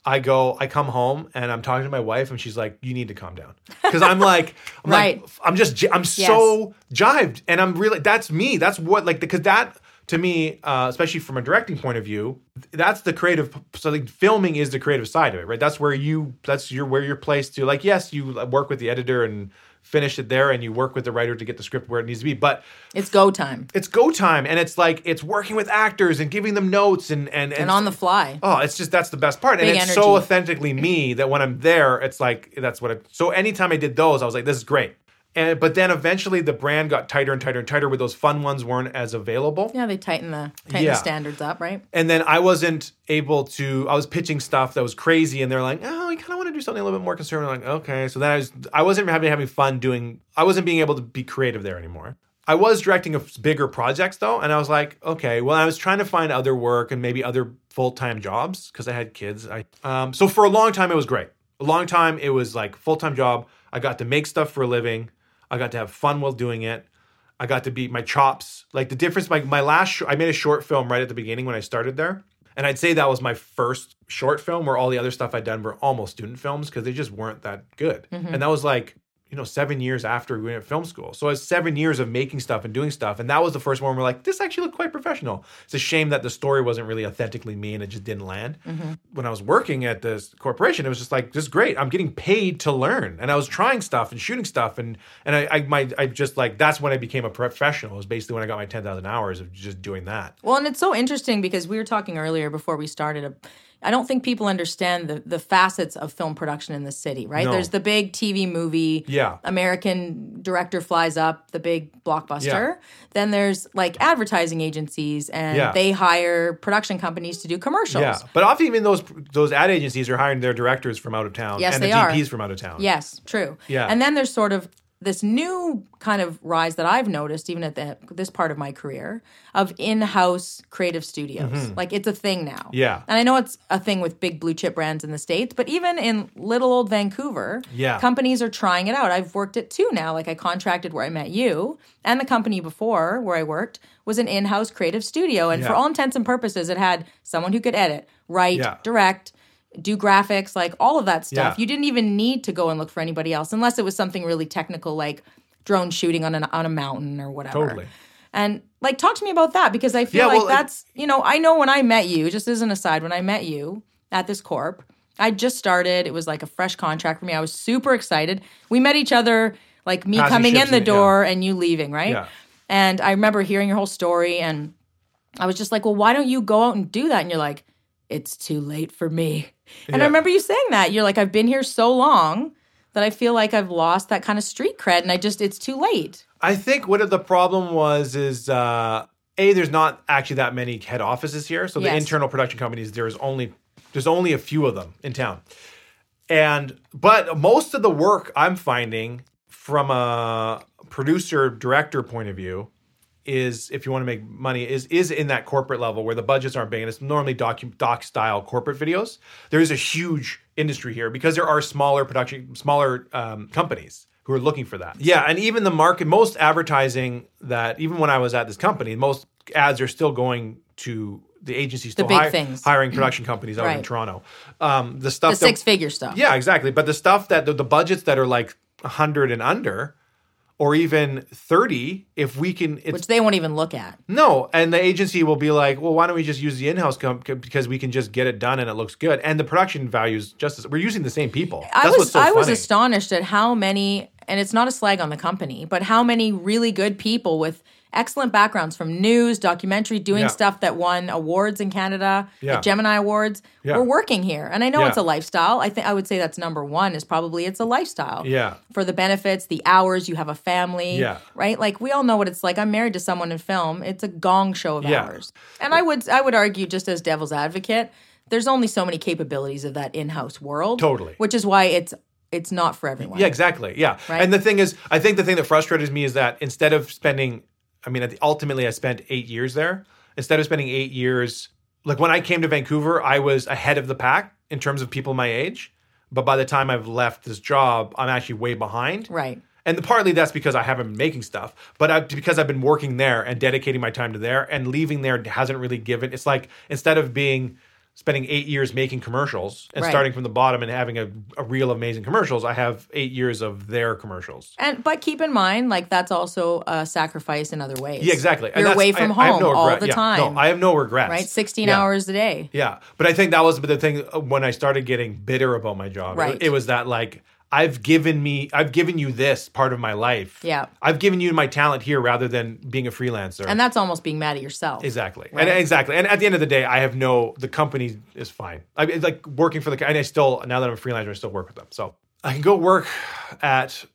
I go, I come home and I'm talking to my wife, and she's like, "You need to calm down," because I'm like, I'm Right. like, I'm just, I'm so jived, and I'm really, that's me. That's what, like, because that to me, uh, especially from a directing point of view, that's the creative. So, like, filming is the creative side of it, right? That's where you, that's your where you're placed to. Like, yes, you work with the editor and finish it there, and you work with the writer to get the script where it needs to be, but It's go time it's go time and it's like it's working with actors and giving them notes and and and, and on the fly. oh it's just that's the best part and it's energy. so authentically me that when i'm there it's like that's what it so anytime i did those i was like this is great and but then eventually the brand got tighter and tighter and tighter where those fun ones weren't as available Yeah, they tighten the tighten Yeah. the standards up, right? and then I wasn't able to. I was pitching stuff that was crazy, and they're like, "Oh, you kind of want to do something a little bit more conservative." I'm like, okay, so then I was. I wasn't having having fun doing. I wasn't being able to be creative there anymore. I was directing a bigger projects though, and I was like, okay, well, I was trying to find other work and maybe other full time jobs because I had kids. I um, so for a long time it was great. A long time it was like full time job. I got to make stuff for a living. I got to have fun while doing it. I got to beat my chops. Like the difference, my my last, sh- I made a short film right at the beginning when I started there, and I'd say that was my first short film. Where all the other stuff I'd done were almost student films because they just weren't that good. Mm-hmm. And that was like you know seven years after we went to film school. So it's seven years of making stuff and doing stuff, and that was the first one. We're like, this actually looked quite professional. It's a shame that the story wasn't really authentically me and it just didn't land. Mm-hmm. When I was working at this corporation, it was just like this is great. I'm getting paid to learn, and I was trying stuff and shooting stuff, and and I I my I just like that's when I became a professional. It was basically when I got my ten thousand hours of just doing that. Well, and it's so interesting because we were talking earlier before we started. Uh, I don't think people understand the the facets of film production in the city, right? No. There's the big TV movie, Yeah. American director flies up, the big blockbuster. Then there's like advertising agencies, and Yeah. they hire production companies to do commercials. Yeah, but often even those those ad agencies are hiring their directors from out of town Yes, and they the are. DPs from out of town. Yes, true. Yeah. And then there's sort of this new kind of rise that I've noticed, even at the, this part of my career, of in-house creative studios. Like it's a thing now. Mm-hmm. Yeah. And I know it's a thing with big blue chip brands in the states, but even in little old Vancouver, Yeah. companies are trying it out. I've worked at two now. Like I contracted where I met you, and the company before where I worked was an in-house creative studio, and for all intents and purposes, it had someone who could edit, write, Yeah. direct do graphics, like all of that stuff. Yeah. You didn't even need to go and look for anybody else unless it was something really technical like drone shooting on an on a mountain or whatever. Totally. And like talk to me about that because I feel Yeah, like well, it- that's you know, I know when I met you, just as an aside, when I met you at this corp, I just started. It was like a fresh contract for me. I was super excited. We met each other like me Passing coming in the in- yeah. door and you leaving, right? Yeah. And I remember hearing your whole story and I was just like, well, why don't you go out and do that? And you're like, it's too late for me. And I remember you saying that. You're like, I've been here so long that I feel like I've lost that kind of street cred and I just, it's too late. I think what the problem was is uh, a there's not actually that many head offices here, so the Yes. internal production companies there's only there's only a few of them in town, and but most of the work I'm finding from a producer director point of view is if you want to make money is is in that corporate level where the budgets aren't big and it's normally doc doc style corporate videos. There is a huge industry here because there are smaller production smaller um, companies who are looking for that. Yeah, and even the market most advertising that even when I was at this company, most ads are still going to the agencies still big hi- things. hiring production companies out in Toronto. Um, the stuff The six figure stuff. yeah, exactly. But the stuff that the, the budgets that are like 100 and under or even 30 if we can it's Which they won't even look at. no, and the agency will be like, "Well, why don't we just use the in-house comp because we can just get it done and it looks good." And the production values just as we're using the same people. I That's was what's so I was astonished at how many and it's not a slag on the company, but how many really good people with excellent backgrounds from news, documentary, doing Yeah. stuff that won awards in Canada, Yeah. the Gemini Awards, Yeah. were working here. And I know it's a lifestyle. I think I would say that's number one is probably it's a lifestyle. Yeah. For the benefits, the hours, you have a family. Yeah. Right? Like we all know what it's like. I'm married to someone in film. It's a gong show of hours. And I would I would argue just as devil's advocate, there's only so many capabilities of that in-house world. Totally. Which is why it's it's not for everyone. Yeah, exactly. Yeah. Right? And the thing is, I think the thing that frustrated me is that instead of spending, I mean, at the- ultimately, I spent eight years there. Instead of spending eight years, like when I came to Vancouver, I was ahead of the pack in terms of people my age. But by the time I've left this job, I'm actually way behind. Right. And partly that's because I haven't been making stuff, but I, because I've been working there and dedicating my time to there, and leaving there hasn't really given. It's like instead of being spending eight years making commercials and Right. starting from the bottom and having a, a reel of amazing commercials, I have eight years of their commercials. And but keep in mind, like that's also a sacrifice in other ways. Yeah, exactly. You're away from I- I home no all the Yeah. time. No, I have no regrets. right? 16 Yeah. hours a day. Yeah, but I think that was the thing uh, when I started getting bitter about my job. Right. It was that like I've given me, I've given you this part of my life. Yeah. I've given you my talent here rather than being a freelancer. And that's almost being mad at yourself. Exactly. Right. And exactly. And at the end of the day, I have no the company is fine. I mean like working for the and I still now that I'm a freelancer, I still work with them. So I can go work at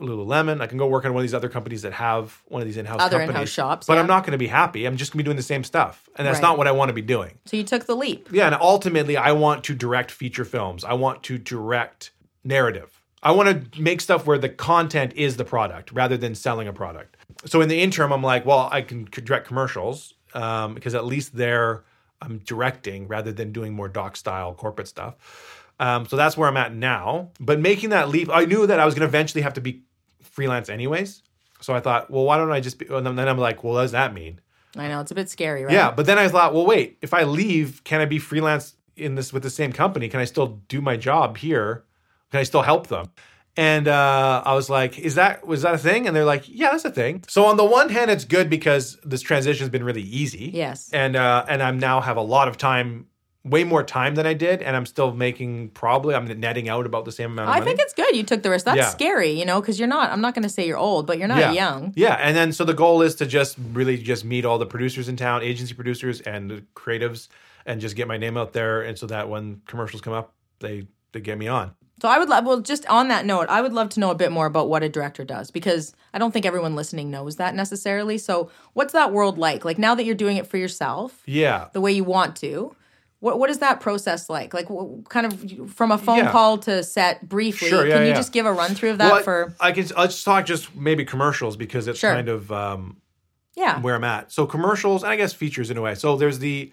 Lululemon. I can go work on one of these other companies that have one of these in-house Other companies. in-house shops, But yeah. I'm not going to be happy. I'm just going to be doing the same stuff. And that's Right. not what I want to be doing. So you took the leap. Yeah, and ultimately I want to direct feature films. I want to direct narrative. I want to make stuff where the content is the product rather than selling a product. So in the interim, I'm like, well, I can direct commercials um, because at least there I'm directing rather than doing more doc style corporate stuff. Um, so that's where I'm at now. But making that leap, I knew that I was going to eventually have to be freelance anyways. So I thought, well, why don't I just be? And then I'm like, well, what does that mean? I know it's a bit scary, right? Yeah, but then I thought, well, wait, if I leave, can I be freelance in this with the same company? Can I still do my job here? Can I still help them? And uh, I was like, is that was that a thing? And they're like, yeah, that's a thing. So on the one hand, it's good because this transition has been really easy. Yes. And uh, and I'm now have a lot of time way more time than I did, and I'm still making probably I'm netting out about the same amount of I money. think it's good you took the risk. That's Yeah. scary, you know, because you're not. I'm not going to say you're old, but you're not yeah. young. Yeah, and then so the goal is to just really just meet all the producers in town, agency producers and the creatives, and just get my name out there, and so that when commercials come up, they they get me on. So I would love. Well, just on that note, I would love to know a bit more about what a director does because I don't think everyone listening knows that necessarily. So what's that world like? Like now that you're doing it for yourself, Yeah, the way you want to. What, what is that process like? Like, what, kind of from a phone Yeah. call to set briefly. Sure, yeah, Can you yeah. just give a run through of that well, for? I can I'll just talk just maybe commercials because it's Sure. kind of um, Yeah, where I'm at. So commercials and I guess features in a way. So there's the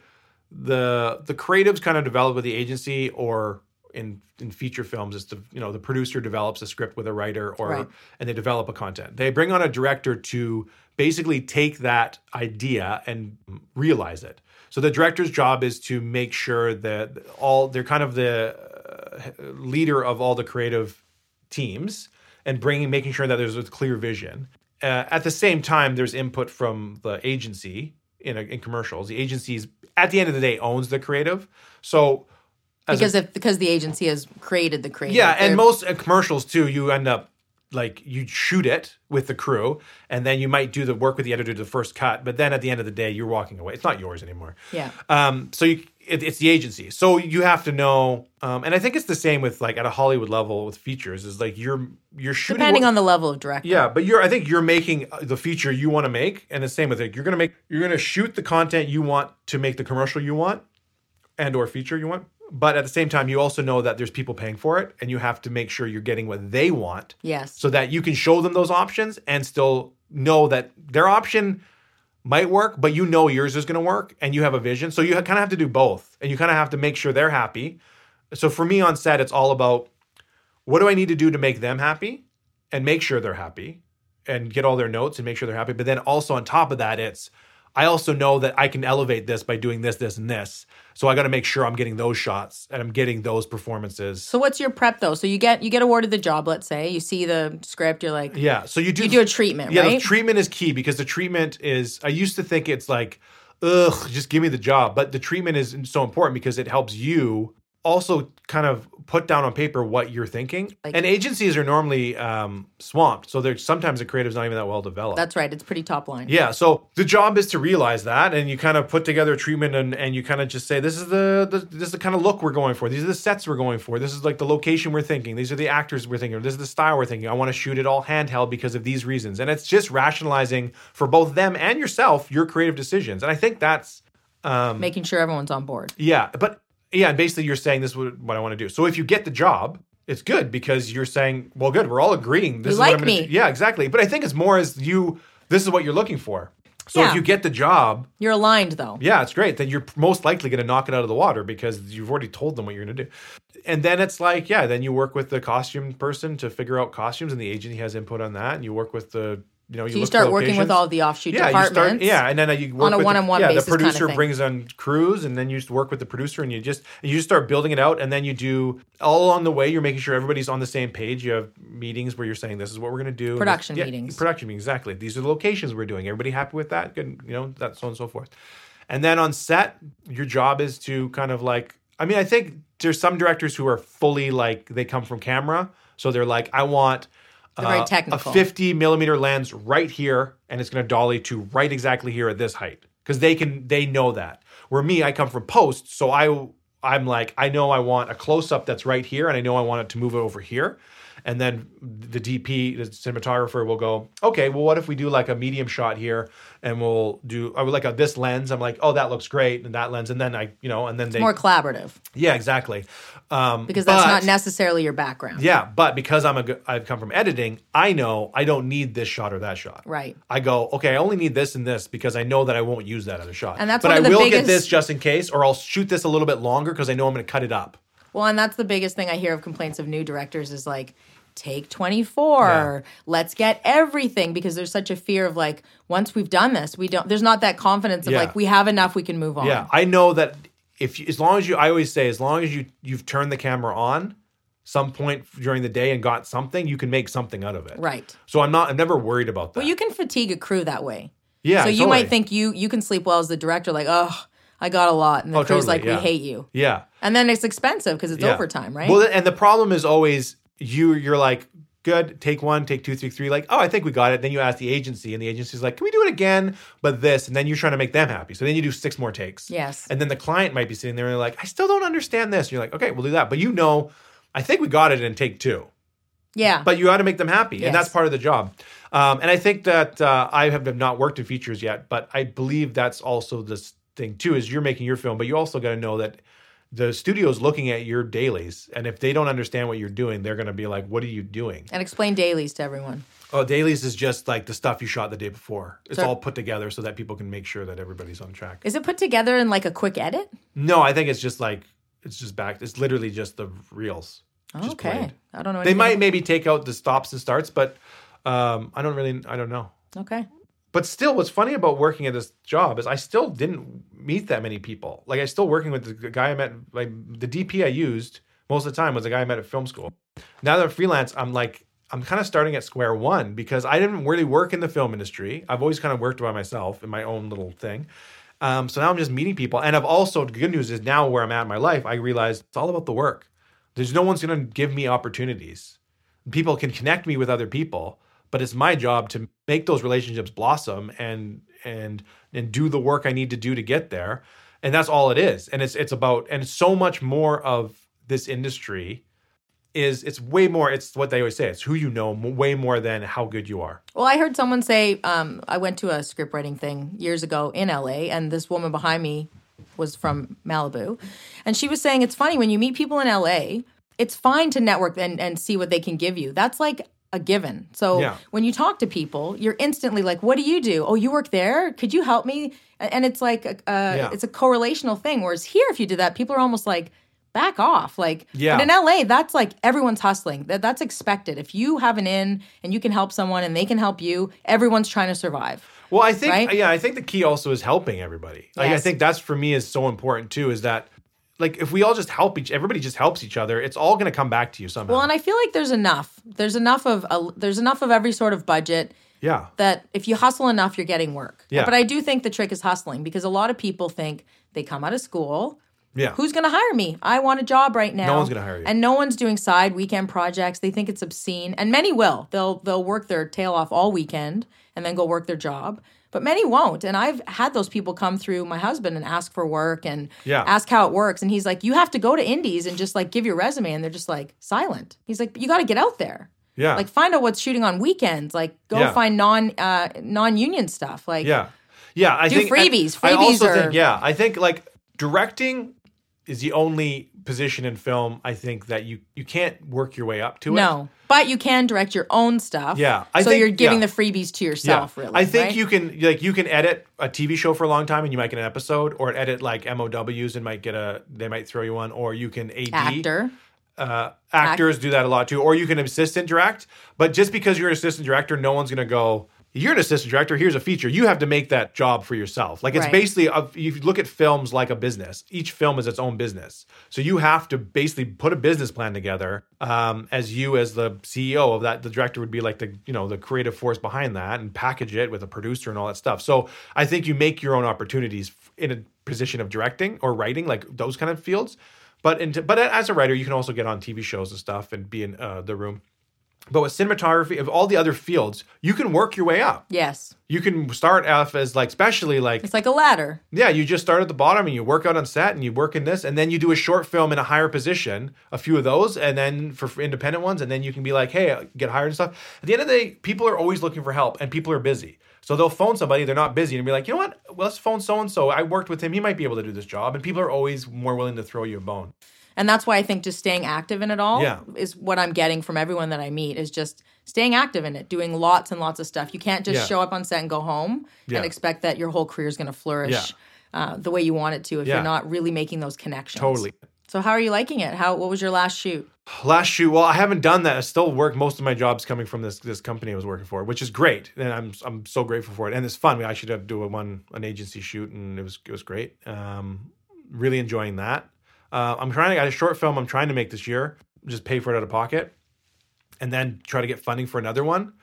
the the creatives kind of develop with the agency or in in feature films it's the you know the producer develops a script with a writer or Right. and they develop a content. They bring on a director to basically take that idea and realize it. So the director's job is to make sure that all they're kind of the uh, leader of all the creative teams and bringing making sure that there's a clear vision. Uh, at the same time, there's input from the agency in, a, in commercials. The agency's at the end of the day owns the creative, so as a- because if because the agency has created the creative. yeah, and most uh, commercials too, you end up like you shoot it with the crew, and then you might do the work with the editor to the first cut, but then at the end of the day, you're walking away. It's not yours anymore. Yeah. Um. So you, it, it's the agency. So you have to know. Um. And I think it's the same with like at a Hollywood level with features. Is like you're you're shooting depending what- on the level of director. yeah, but you're I think you're making uh, the feature you want to make and the same with it. You're going to make you're to shoot the content you want to make the commercial you want and or feature you want. But at the same time you also know that there's people paying for it and you have to make sure you're getting what they want Yes. so that you can show them those options and still know that their option might work, but you know yours is going to work and you have a vision. So you kind of have to do both and you kind of have to make sure they're happy. So for me on set, it's all about what do I need to do to make them happy and make sure they're happy and get all their notes and make sure they're happy. But then also on top of that, it's I also know that I can elevate this by doing this, this, and this. So I got to make sure I'm getting those shots and I'm getting those performances. So what's your prep though? So you get you get awarded the job. Let's say you see the script. You're like, Yeah. So you do you do a treatment, Yeah, right? treatment is key because the treatment is. I used to think it's like, ugh, just give me the job. But the treatment is so important because it helps you also kind of put down on paper what you're thinking. Like- and agencies are normally um, swamped, so there's sometimes the creative's not even that well developed. That's right. It's pretty top line. Yeah, so the job is to realize that, and you kind of put together a treatment, and, and you kind of just say, this is the, the this is the kind of look we're going for. These are the sets we're going for. This is like the location we're thinking. These are the actors we're thinking. This is the style we're thinking. I want to shoot it all handheld because of these reasons, and it's just rationalizing for both them and yourself your creative decisions. And I think that's Making sure everyone's on board. yeah, but yeah, and basically you're saying this is what, I want to do. So if you get the job, it's good because you're saying, well, good, we're all agreeing. This You is like what I'm me. do. Yeah, exactly. But I think it's more as you. This is what you're looking for. So Yeah. if you get the job, You're aligned though. yeah, it's great. Then you're most likely going to knock it out of the water because you've already told them what you're going to do. And then it's like, yeah, then you work with the costume person to figure out costumes, and the agency has input on that. And you work with the, you know, you, So you start working with all the offshoot yeah, you departments. start, yeah, and then uh, you work on a one-on-one yeah, basis the kind of producer brings on crews, and then you just work with the producer, and you just you just start building it out, and then you do all along the way. You're making sure everybody's on the same page. You have meetings where you're saying this is what we're going to do. Production yeah, meetings. Production meetings, exactly. These are the locations we're doing. Everybody happy with that? Good, you know, that so on and so forth. And then on set, your job is to kind of like. I mean, I think there's some directors who are fully like they come from camera, so they're like, I want. They're very uh, technical. A 50 millimeter lens right here, and it's going to dolly to right exactly here at this height because they can they know that. Where me, I come from post, so I I'm like I know I want a close up that's right here, and I know I want it to move it over here. And then the DP, the cinematographer, will go, okay, well, what if we do like a medium shot here, and we'll do I would like a this lens. I'm like, oh, that looks great, and that lens, and then I, you know, and then they, More collaborative yeah, exactly, um, because that's but- not necessarily your background. yeah, but because I'm a I've come from editing, I know I don't need this shot or that shot. Right. I go, okay, I only need this and this because I know that I won't use that other shot. And that's but I will biggest- get this just in case, or I'll shoot this a little bit longer because I know I'm going to cut it up. Well, and that's the biggest thing I hear of complaints of new directors is like, take 24. Yeah. Let's get everything because there's such a fear of like, once we've done this, we don't, there's not that confidence of Yeah. like, we have enough, we can move on. Yeah, I know that if you, as long as you, I always say, as long as you you've turned the camera on, some point during the day and got something, you can make something out of it. Right. So I'm not, I'm never worried about that. Well, you can fatigue a crew that way. yeah. so you totally. might think you you can sleep well as the director, like, oh, I got a lot, and the Oh, crew's totally, like, yeah. "We hate you," Yeah. and then it's expensive because it's Yeah. overtime, right? Well, and the problem is always you. You're like, good, take one, take two, three, three. Like, oh, I think we got it. Then you ask the agency, and the agency's like, can we do it again? But this, and then you're trying to make them happy. So then you do six more takes. Yes. And then the client might be sitting there and they're like, I still don't understand this. And you're like, okay, we'll do that. But you know, I think we got it in take two. yeah, But you got to make them happy, Yes. and that's part of the job. Um, and I think that uh, I have not worked in features yet, but I believe that's also this thing too. Is you're making your film, but you also got to know that the studio's looking at your dailies, and if they don't understand what you're doing, they're going to be like, "What are you doing?" and explain dailies to everyone. Oh, dailies is just like the stuff you shot the day before. It's So- all put together so that people can make sure that everybody's on track. Is it put together in like a quick edit? No, I think it's just like it's just back. It's literally just the reels. okay, played. I don't know. They might maybe take out the stops and starts, but um, I don't really. I don't know. Okay. But still, what's funny about working at this job is I still didn't meet that many people. Like I still working with the guy I met, like the DP I used most of the time was the guy I met at film school. Now that I'm freelance, I'm like I'm kind of starting at square one because I didn't really work in the film industry. I've always kind of worked by myself in my own little thing. Um, so now I'm just meeting people, and I've also the good news is now where I'm at in my life, I realize it's all about the work. There's no one's going to give me opportunities. People can connect me with other people, but it's my job to make those relationships blossom and and and do the work I need to do to get there. And that's all it is. And it's it's about and so much more of this industry is it's way more it's what they always say it's who you know way more than how good you are Well, I heard someone say um, I went to a script writing thing years ago in LA, and this woman behind me was from Malibu, and she was saying it's funny when you meet people in LA, it's fine to network and, and see what they can give you. That's like a given. So Yeah. when you talk to people, you're instantly like, "What do you do? Oh, you work there? Could you help me?" And it's like uh, a, a, it's a correlational thing. Whereas here, if you do that, people are almost like. Back off, like. Yeah. But in LA, that's like everyone's hustling. That that's expected. If you have an in and you can help someone and they can help you, everyone's trying to survive. Well, I think Right? yeah, I think the key also is helping everybody. Like I think that's for me is so important too. Is that like if we all just help each, everybody just helps each other, it's all going to come back to you somehow. Well, and I feel like there's enough. There's enough of a, there's enough of every sort of budget yeah, that if you hustle enough, you're getting work. Yeah. But I do think the trick is hustling because a lot of people think they come out of school. yeah. Who's going to hire me? I want a job right now. No one's gonna hire you. And no one's doing side weekend projects. They think it's obscene, and many will. They'll they'll work their tail off all weekend and then go work their job. But many won't. And I've had those people come through my husband and ask for work and Yeah. ask how it works. And he's like, "You have to go to indies and just like give your resume." And they're just like silent. He's like, "You got to get out there." yeah, Like find out what's shooting on weekends. Like go Yeah. find non uh, non union stuff. Like yeah, yeah. I Do think freebies. I, I Freebies also are- think yeah, I think like directing is the only position in film I think that you you can't work your way up to it. no, but you can direct your own stuff. Yeah, I so think- you're giving yeah. the freebies to yourself. Really, I think right? you can like you can edit a TV show for a long time and you might get an episode, or edit like MOWs and might get a they might throw you one, or you can AD actor. Uh, actors do that a lot too, or you can assistant direct. But just because you're an assistant director, no one's gonna go. You're an assistant director. Here's a feature. You have to make that job for yourself. Like it's Right. basically, a, if you look at films like a business, each film is its own business. So you have to basically put a business plan together. Um, as you, as the CEO of that, the director would be like the you know the creative force behind that, and package it with a producer and all that stuff. So I think you make your own opportunities in a position of directing or writing, like those kind of fields. But in, but as a writer, you can also get on TV shows and stuff and be in uh, the room. But with cinematography, of all the other fields, you can work your way up. Yes, You can start off as like, especially like, it's like a ladder. yeah, you just start at the bottom and you work out on set and you work in this, and then you do a short film in a higher position, a few of those, and then for for independent ones, and then you can be like, hey, get hired and stuff. At the end of the day, people are always looking for help, and people are busy. So they'll phone somebody, they're not busy, and be like, you know what? Well, let's phone so and so. I worked with him; he might be able to do this job. And people are always more willing to throw you a bone. And that's why I think just staying active in it all Yeah. is what I'm getting from everyone that I meet is just staying active in it, doing lots and lots of stuff. You can't just Yeah. show up on set and go home Yeah. and expect that your whole career is going to flourish uh, the way you want it to if you're not really making those connections. Totally. So how are you liking it? How what was your last shoot? Last shoot, well, I haven't done that. I still work. Most of my jobs coming from this this company I was working for, which is great, and I'm I'm so grateful for it. And it's fun. We actually did do a one an agency shoot, and it was it was great. Um, really enjoying that. Uh, I'm trying to get a short film. I'm trying to make this year. Just pay for it out of pocket, and then try to get funding for another one.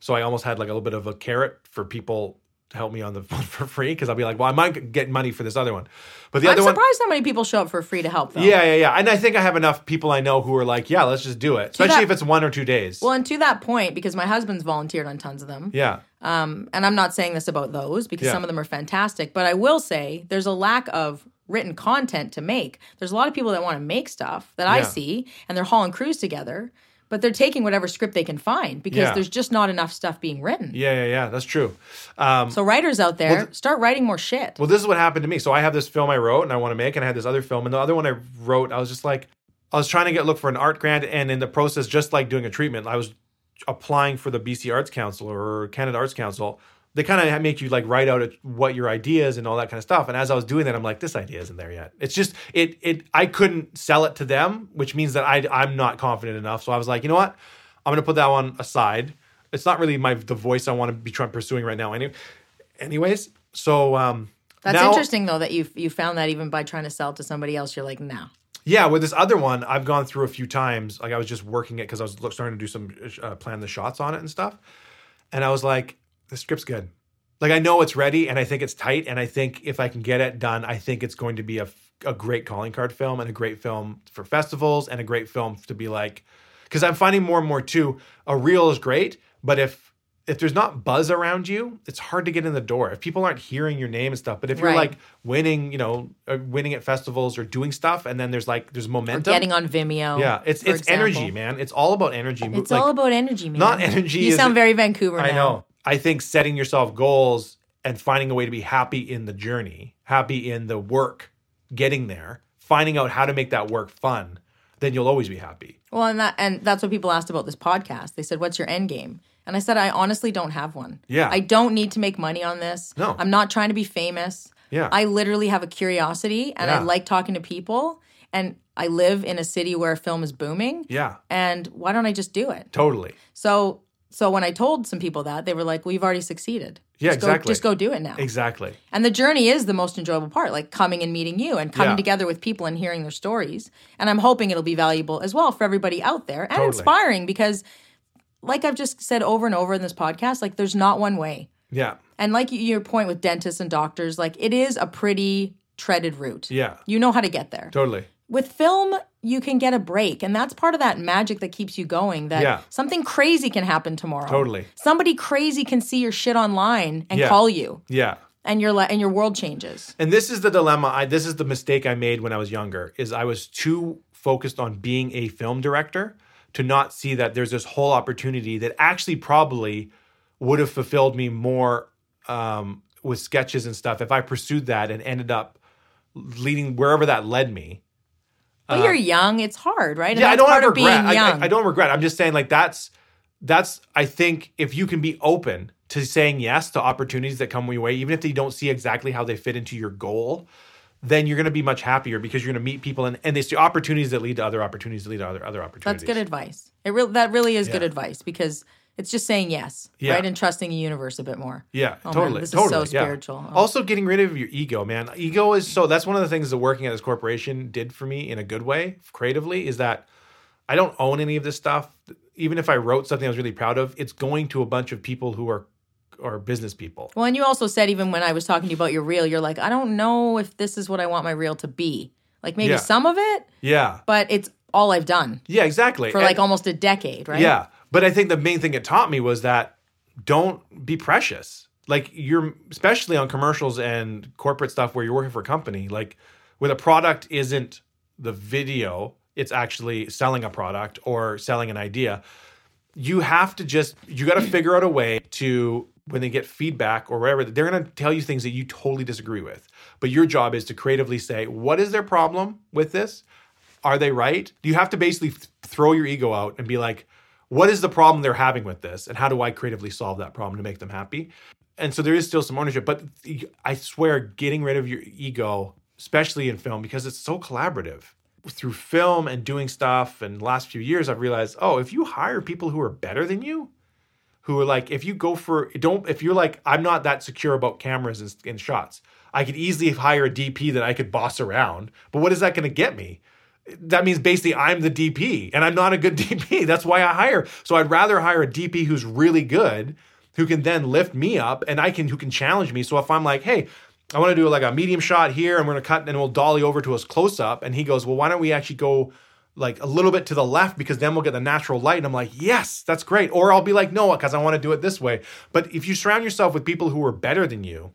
So I almost had like a little bit of a carrot for people to help me on the phone for free because I'll be like, well, I might get money for this other one. But the I'm other one, surprised how many people show up for free to help, though. yeah, yeah, yeah. And I think I have enough people I know who are like, yeah, let's just do it, especially that- if it's one or two days. Well, and to that point, because my husband's volunteered on tons of them. yeah, Um, and I'm not saying this about those because Yeah. some of them are fantastic, but I will say there's a lack of written content to make. There's a lot of people that want to make stuff that I see, and they're hauling crews together, but they're taking whatever script they can find because Yeah. there's just not enough stuff being written. yeah, yeah, yeah. That's true. Um, So writers out there, start writing more shit. Well, this is what happened to me. So I have this film I wrote and I want to make, and I had this other film, and the other one I wrote, I was just like, I was trying to get look for an art grant, and in the process, just like doing a treatment, I was applying for the BC Arts Council or Canada Arts Council. They kind of make you like write out what your ideas and all that kind of stuff. And as I was doing that, I'm like, this idea isn't there yet. It's just it it I couldn't sell it to them, which means that I I'm not confident enough. So I was like, you know what, I'm gonna put that one aside. It's not really my the voice I want to be trying pursuing right now. Any, anyways, so um, That's now- interesting though that you you found that even by trying to sell it to somebody else, you're like, no. Yeah, with this other one, I've gone through a few times. Like I was just working it because I was starting to do some uh, plan the shots on it and stuff, and I was like, the script's good. Like I know it's ready, and I think it's tight, and I think if I can get it done, I think it's going to be a, a great calling card film and a great film for festivals and a great film to be like, because I'm finding more and more too. A reel is great, but if if there's not buzz around you, it's hard to get in the door. If people aren't hearing your name and stuff, but if you're Right. like winning, you know, uh, winning at festivals or doing stuff, and then there's like there's momentum. Getting on Vimeo. yeah, it's for it's example. energy, man. It's all about energy. It's Like, all about energy, man. not energy You is- sound very Vancouver now. I know. I think setting yourself goals and finding a way to be happy in the journey, happy in the work, getting there, finding out how to make that work fun, then you'll always be happy. Well, and that and that's what people asked about this podcast. They said, "What's your end game?" And I said, "I honestly don't have one. Yeah. I don't need to make money on this. No. I'm not trying to be famous. Yeah. I literally have a curiosity, and I like talking to people. And I live in a city where film is booming. Yeah, And why don't I just do it? totally. So, so when I told some people that, they were like, "Well, you've already succeeded. Yeah, just Go, exactly. just go do it now." Exactly. And the journey is the most enjoyable part, like coming and meeting you and coming Yeah. together with people and hearing their stories. And I'm hoping it'll be valuable as well for everybody out there and Totally. inspiring because, like I've just said over and over in this podcast, like there's not one way. Yeah. And like your point with dentists and doctors, like it is a pretty treaded route. Yeah. You know how to get there. Totally. With film, you can get a break. And that's part of that magic that keeps you going that Yeah. something crazy can happen tomorrow. Totally. Somebody crazy can see your shit online and Yeah. call you Yeah. and your le- and your world changes. And this is the dilemma. I this is the mistake I made when I was younger. Is I was too focused on being a film director to not see that there's this whole opportunity that actually probably would have fulfilled me more um, with sketches and stuff if I pursued that and ended up leading wherever that led me. But you're young; it's hard, right? And Uh, yeah, I don't part have of regret. being I, young. I, I don't regret. I'm just saying, like that's that's. I think if you can be open to saying yes to opportunities that come your way, even if they don't see exactly how they fit into your goal, then you're going to be much happier because you're going to meet people and and it's the opportunities that lead to other opportunities that lead to other other opportunities. That's good advice. It real that really is good advice because it's just saying yes, Yeah. right, and trusting the universe a bit more. Yeah, Oh, man, totally. this is so totally. yeah. spiritual. Oh. Also, getting rid of your ego, man. Ego is so. That's one of the things that working at this corporation did for me in a good way, creatively, is that I don't own any of this stuff. Even if I wrote something I was really proud of, it's going to a bunch of people who are are business people. Well, and you also said even when I was talking to you about your reel, you're like, I don't know if this is what I want my reel to be. Like maybe Yeah. some of it, Yeah, but it's all I've done yeah, exactly. for And- like almost a decade, right? Yeah. But I think the main thing it taught me was that don't be precious. Like you're especially on commercials and corporate stuff where you're working for a company, like where the product isn't the video, it's actually selling a product or selling an idea. You have to just you got to figure out a way to when they get feedback or whatever, they're going to tell you things that you totally disagree with. But your job is to creatively say, what is their problem with this? Are they right? You have to basically th- throw your ego out and be like, what is the problem they're having with this? And how do I creatively solve that problem to make them happy? And so there is still some ownership, but I swear, getting rid of your ego, especially in film, because it's so collaborative. Through film and doing stuff, and last few years, I've realized, oh, if you hire people who are better than you, who are like, if you go for, don't, if you're like, I'm not that secure about cameras and, and shots, I could easily hire a DP that I could boss around. But what is that going to get me? that means basically I'm the DP and I'm not a good DP. That's why I hire. So I'd rather hire a DP who's really good who can then lift me up and I can who can challenge me. So if I'm like, hey, I want to do like a medium shot here, and we're gonna cut and we'll dolly over to us close up, and he goes, well, why don't we actually go like a little bit to the left because then we'll get the natural light. And I'm like, yes, that's great. Or I'll be like, no, because I want to do it this way. But if you surround yourself with people who are better than you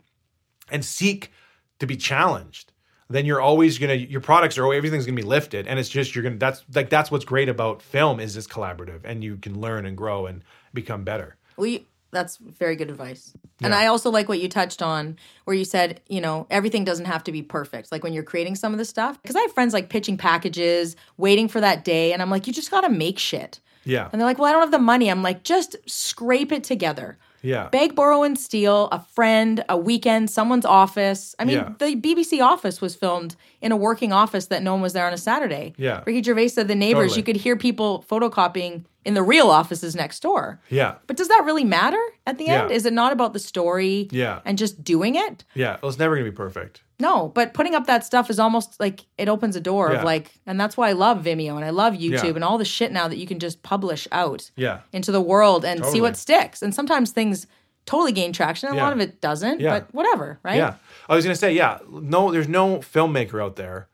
and seek to be challenged, then you're always gonna your products are everything's gonna be lifted and it's just you're gonna that's like that's what's great about film is it's collaborative and you can learn and grow and become better Well, you, that's very good advice. And I also like what you touched on, where you said, you know, everything doesn't have to be perfect. Like when you're creating some of the stuff, because I have friends like pitching packages, waiting for that day, and I'm like, you just got to make shit. yeah And they're like, well, I don't have the money. I'm like, just scrape it together. yeah Beg, borrow, and steal, a friend, a weekend, someone's office. I mean, Yeah. the BBC office was filmed in a working office that no one was there on a Saturday. Yeah. Ricky Gervais said the neighbors, Totally. you could hear people photocopying in the real offices next door. yeah But does that really matter at the Yeah. end? Is it not about the story Yeah. and just doing it? yeah well, it's never gonna be perfect No, but putting up that stuff is almost like it opens a door Yeah. of like, and that's why I love Vimeo and I love YouTube Yeah. and all the shit now that you can just publish out yeah into the world and see what sticks. And sometimes things totally gain traction, and a Yeah. lot of it doesn't, Yeah. but whatever, right? Yeah. I was gonna say, yeah, no, there's no filmmaker out there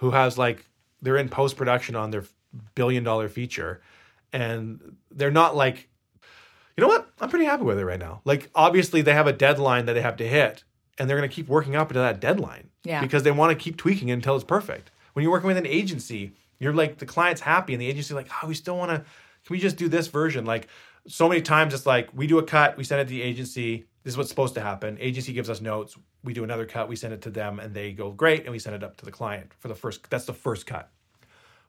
who has like they're in post production on their billion dollar feature, and they're not like, you know what? I'm pretty happy with it right now. Like, obviously, they have a deadline that they have to hit, and they're gonna keep working up into that deadline. Yeah. Because they want to keep tweaking it until it's perfect. When you're working with an agency, you're like the client's happy, and the agency like, oh, we still want to. Can we just do this version? Like, so many times it's like we do a cut, we send it to the agency. This is what's supposed to happen. Agency gives us notes. We do another cut, we send it to them, and they go great, and we send it up to the client for the first. That's the first cut.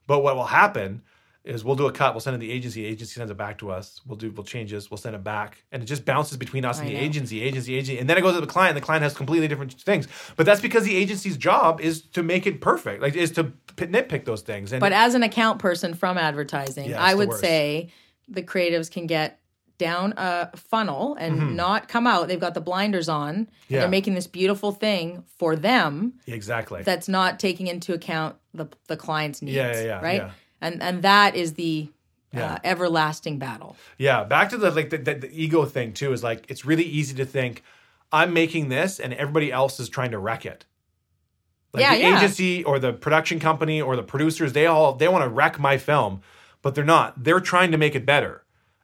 But what will happen is we'll do a cut, we'll send it to the agency, the agency sends it back to us. We'll do we'll change this, we'll send it back. And it just bounces between us and I the know. agency, agency, agency. And then it goes to the client, the client has completely different things. But that's because the agency's job is to make it perfect. Like is to nitpick those things. And But as an account person from advertising, Yeah, I would say the creatives can get down a funnel and not come out. They've got the blinders on. And Mm-hmm. Yeah. they're making this beautiful thing for them exactly. that's not taking into account the the client's needs. Yeah, yeah, yeah, right. yeah. And and that is the Yeah. uh, everlasting battle. Yeah, back to the like the, the, the ego thing too is like it's really easy to think I'm making this and everybody else is trying to wreck it. Like Yeah, the yeah. agency or the production company or the producers, they all they want to wreck my film, but they're not. They're trying to make it better,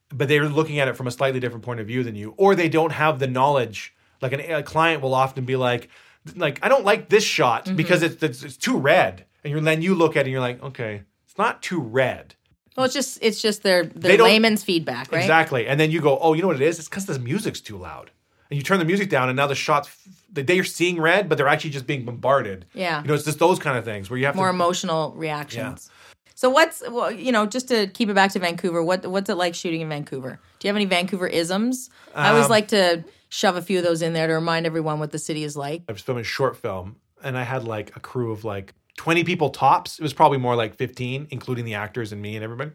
but they're looking at it from a slightly different point of view than you, or they don't have the knowledge. Like an, a client will often be like, like I don't like this shot Mm-hmm. because it's, it's it's too red, and you're then you look at it and you're like, okay, not too red. Well, it's just it's just their their layman's feedback, right? Exactly. And then you go, oh, you know what it is? It's because the music's too loud. And you turn the music down, and now the shots, they- they're seeing red, but they're actually just being bombarded. Yeah. You know, it's just those kind of things where you have More to. emotional reactions. So what's well, you know, just to keep it back to Vancouver, what what's it like shooting in Vancouver? Do you have any Vancouver isms? I always Um, like to shove a few of those in there to remind everyone what the city is like. I was filming a short film, and I had like a crew of like 20 people tops. It was probably more like 15, including the actors and me and everybody.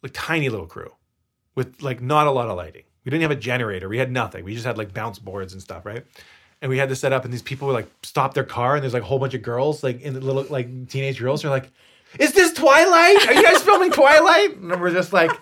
Like tiny little crew with like not a lot of lighting. We didn't have a generator. We had nothing. We just had like bounce boards and stuff, right? And we had this set up, and these people were like stop their car, and there's like a whole bunch of girls, like in the little like teenage girls. They're like, "Is this Twilight? Are you guys filming Twilight?" And we're just like,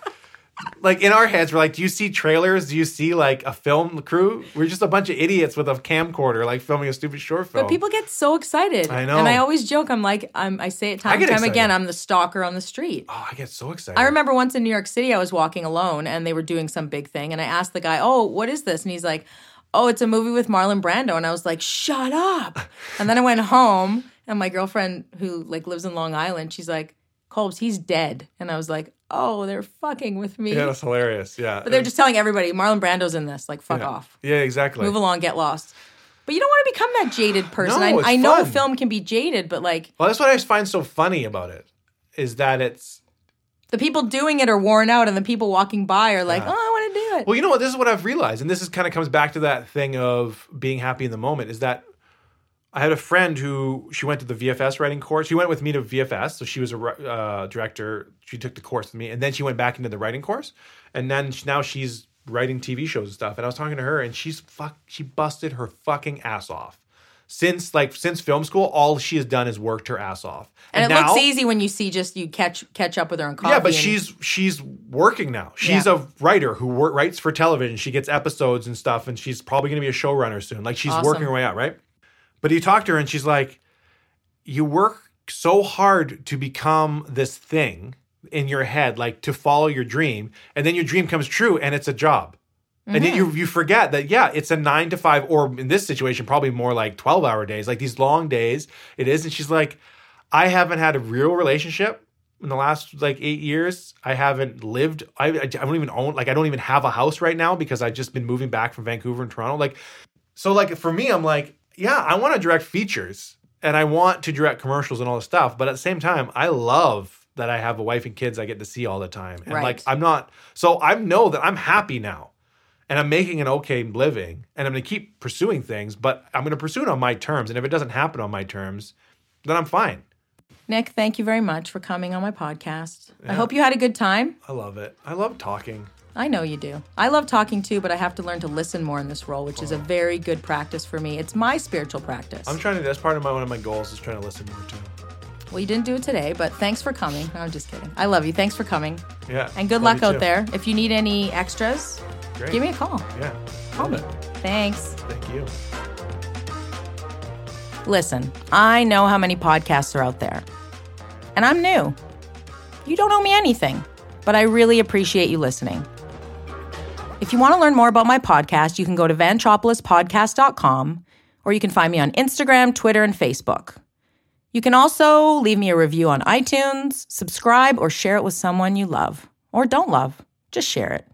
like in our heads, we're like, "Do you see trailers? Do you see like a film crew? We're just a bunch of idiots with a camcorder, like filming a stupid short film." But people get so excited. I know. And I always joke, I'm like, I'm, I say it time and time again. I'm the stalker on the street. oh, I get so excited. I remember once in New York City, I was walking alone and they were doing some big thing. And I asked the guy, Oh, what is this? And he's like, Oh, it's a movie with Marlon Brando. And I was like, Shut up. And then I went home and my girlfriend, who like lives in Long Island, she's like, Colbs, he's dead. And I was like, Oh, they're fucking with me. Yeah, that's hilarious. Yeah, but they're just telling everybody, Marlon Brando's in this. Like, fuck yeah. off. Yeah, exactly. Move along, get lost. But you don't want to become that jaded person. No, I, I know film can be jaded, but like Well, that's what I find so funny about it is that it's the people doing it are worn out, and the people walking by are like, Yeah. "Oh, I want to do it." Well, you know what? This is what I've realized, and this is kind of comes back to that thing of being happy in the moment. Is that I had a friend who she went to the VFS writing course. She went with me to VFS, so she was a uh, director. She took the course with me, and then she went back into the writing course, and then now she's writing TV shows and stuff. And I was talking to her, and she's fuck, she busted her fucking ass off since like since film school, all she has done is worked her ass off. And, it now, looks easy when you see just you catch catch up with her and coffee. Yeah, but and- she's she's working now. She's Yeah. a writer who wor- writes for television. She gets episodes and stuff, and she's probably going to be a showrunner soon. Like she's Awesome. working her way out, right? But you talk to her, and she's like, "You work so hard to become this thing in your head, like to follow your dream, and then your dream comes true, and it's a job." And then you mm-hmm. you forget that yeah, it's a nine to five, or in this situation, probably more like twelve hour days, like these long days. It is, and she's like, I haven't had a real relationship in the last like eight years. I haven't lived. I I don't even own like I don't even have a house right now because I've just been moving back from Vancouver and Toronto. Like, so like for me, I'm like, yeah, I want to direct features and I want to direct commercials and all this stuff, but at the same time, I love that I have a wife and kids I get to see all the time, and Right. like I'm not. So I know that I'm happy now and I'm making an okay living and I'm going to keep pursuing things, but I'm going to pursue it on my terms. And if it doesn't happen on my terms, then I'm fine. Nick, thank you very much for coming on my podcast. I hope you had a good time. I love it. I love talking. I know you do. I love talking too, but I have to learn to listen more in this role, which is a very good practice for me. It's my spiritual practice. I'm trying to, that's part of my, one of my goals is trying to listen more too. well, you didn't do it today, but thanks for coming. No, I'm just kidding. I love you. Thanks for coming. Yeah. And good luck out too. there. If you need any extras, Great. give me a call. Yeah. Call me. Thanks. Thank you. Listen, I know how many podcasts are out there, and I'm new. You don't owe me anything, but I really appreciate you listening. If you want to learn more about my podcast, you can go to vantropolispodcast.com or you can find me on Instagram, Twitter, and Facebook. You can also leave me a review on iTunes, subscribe, or share it with someone you love or don't love. Just share it.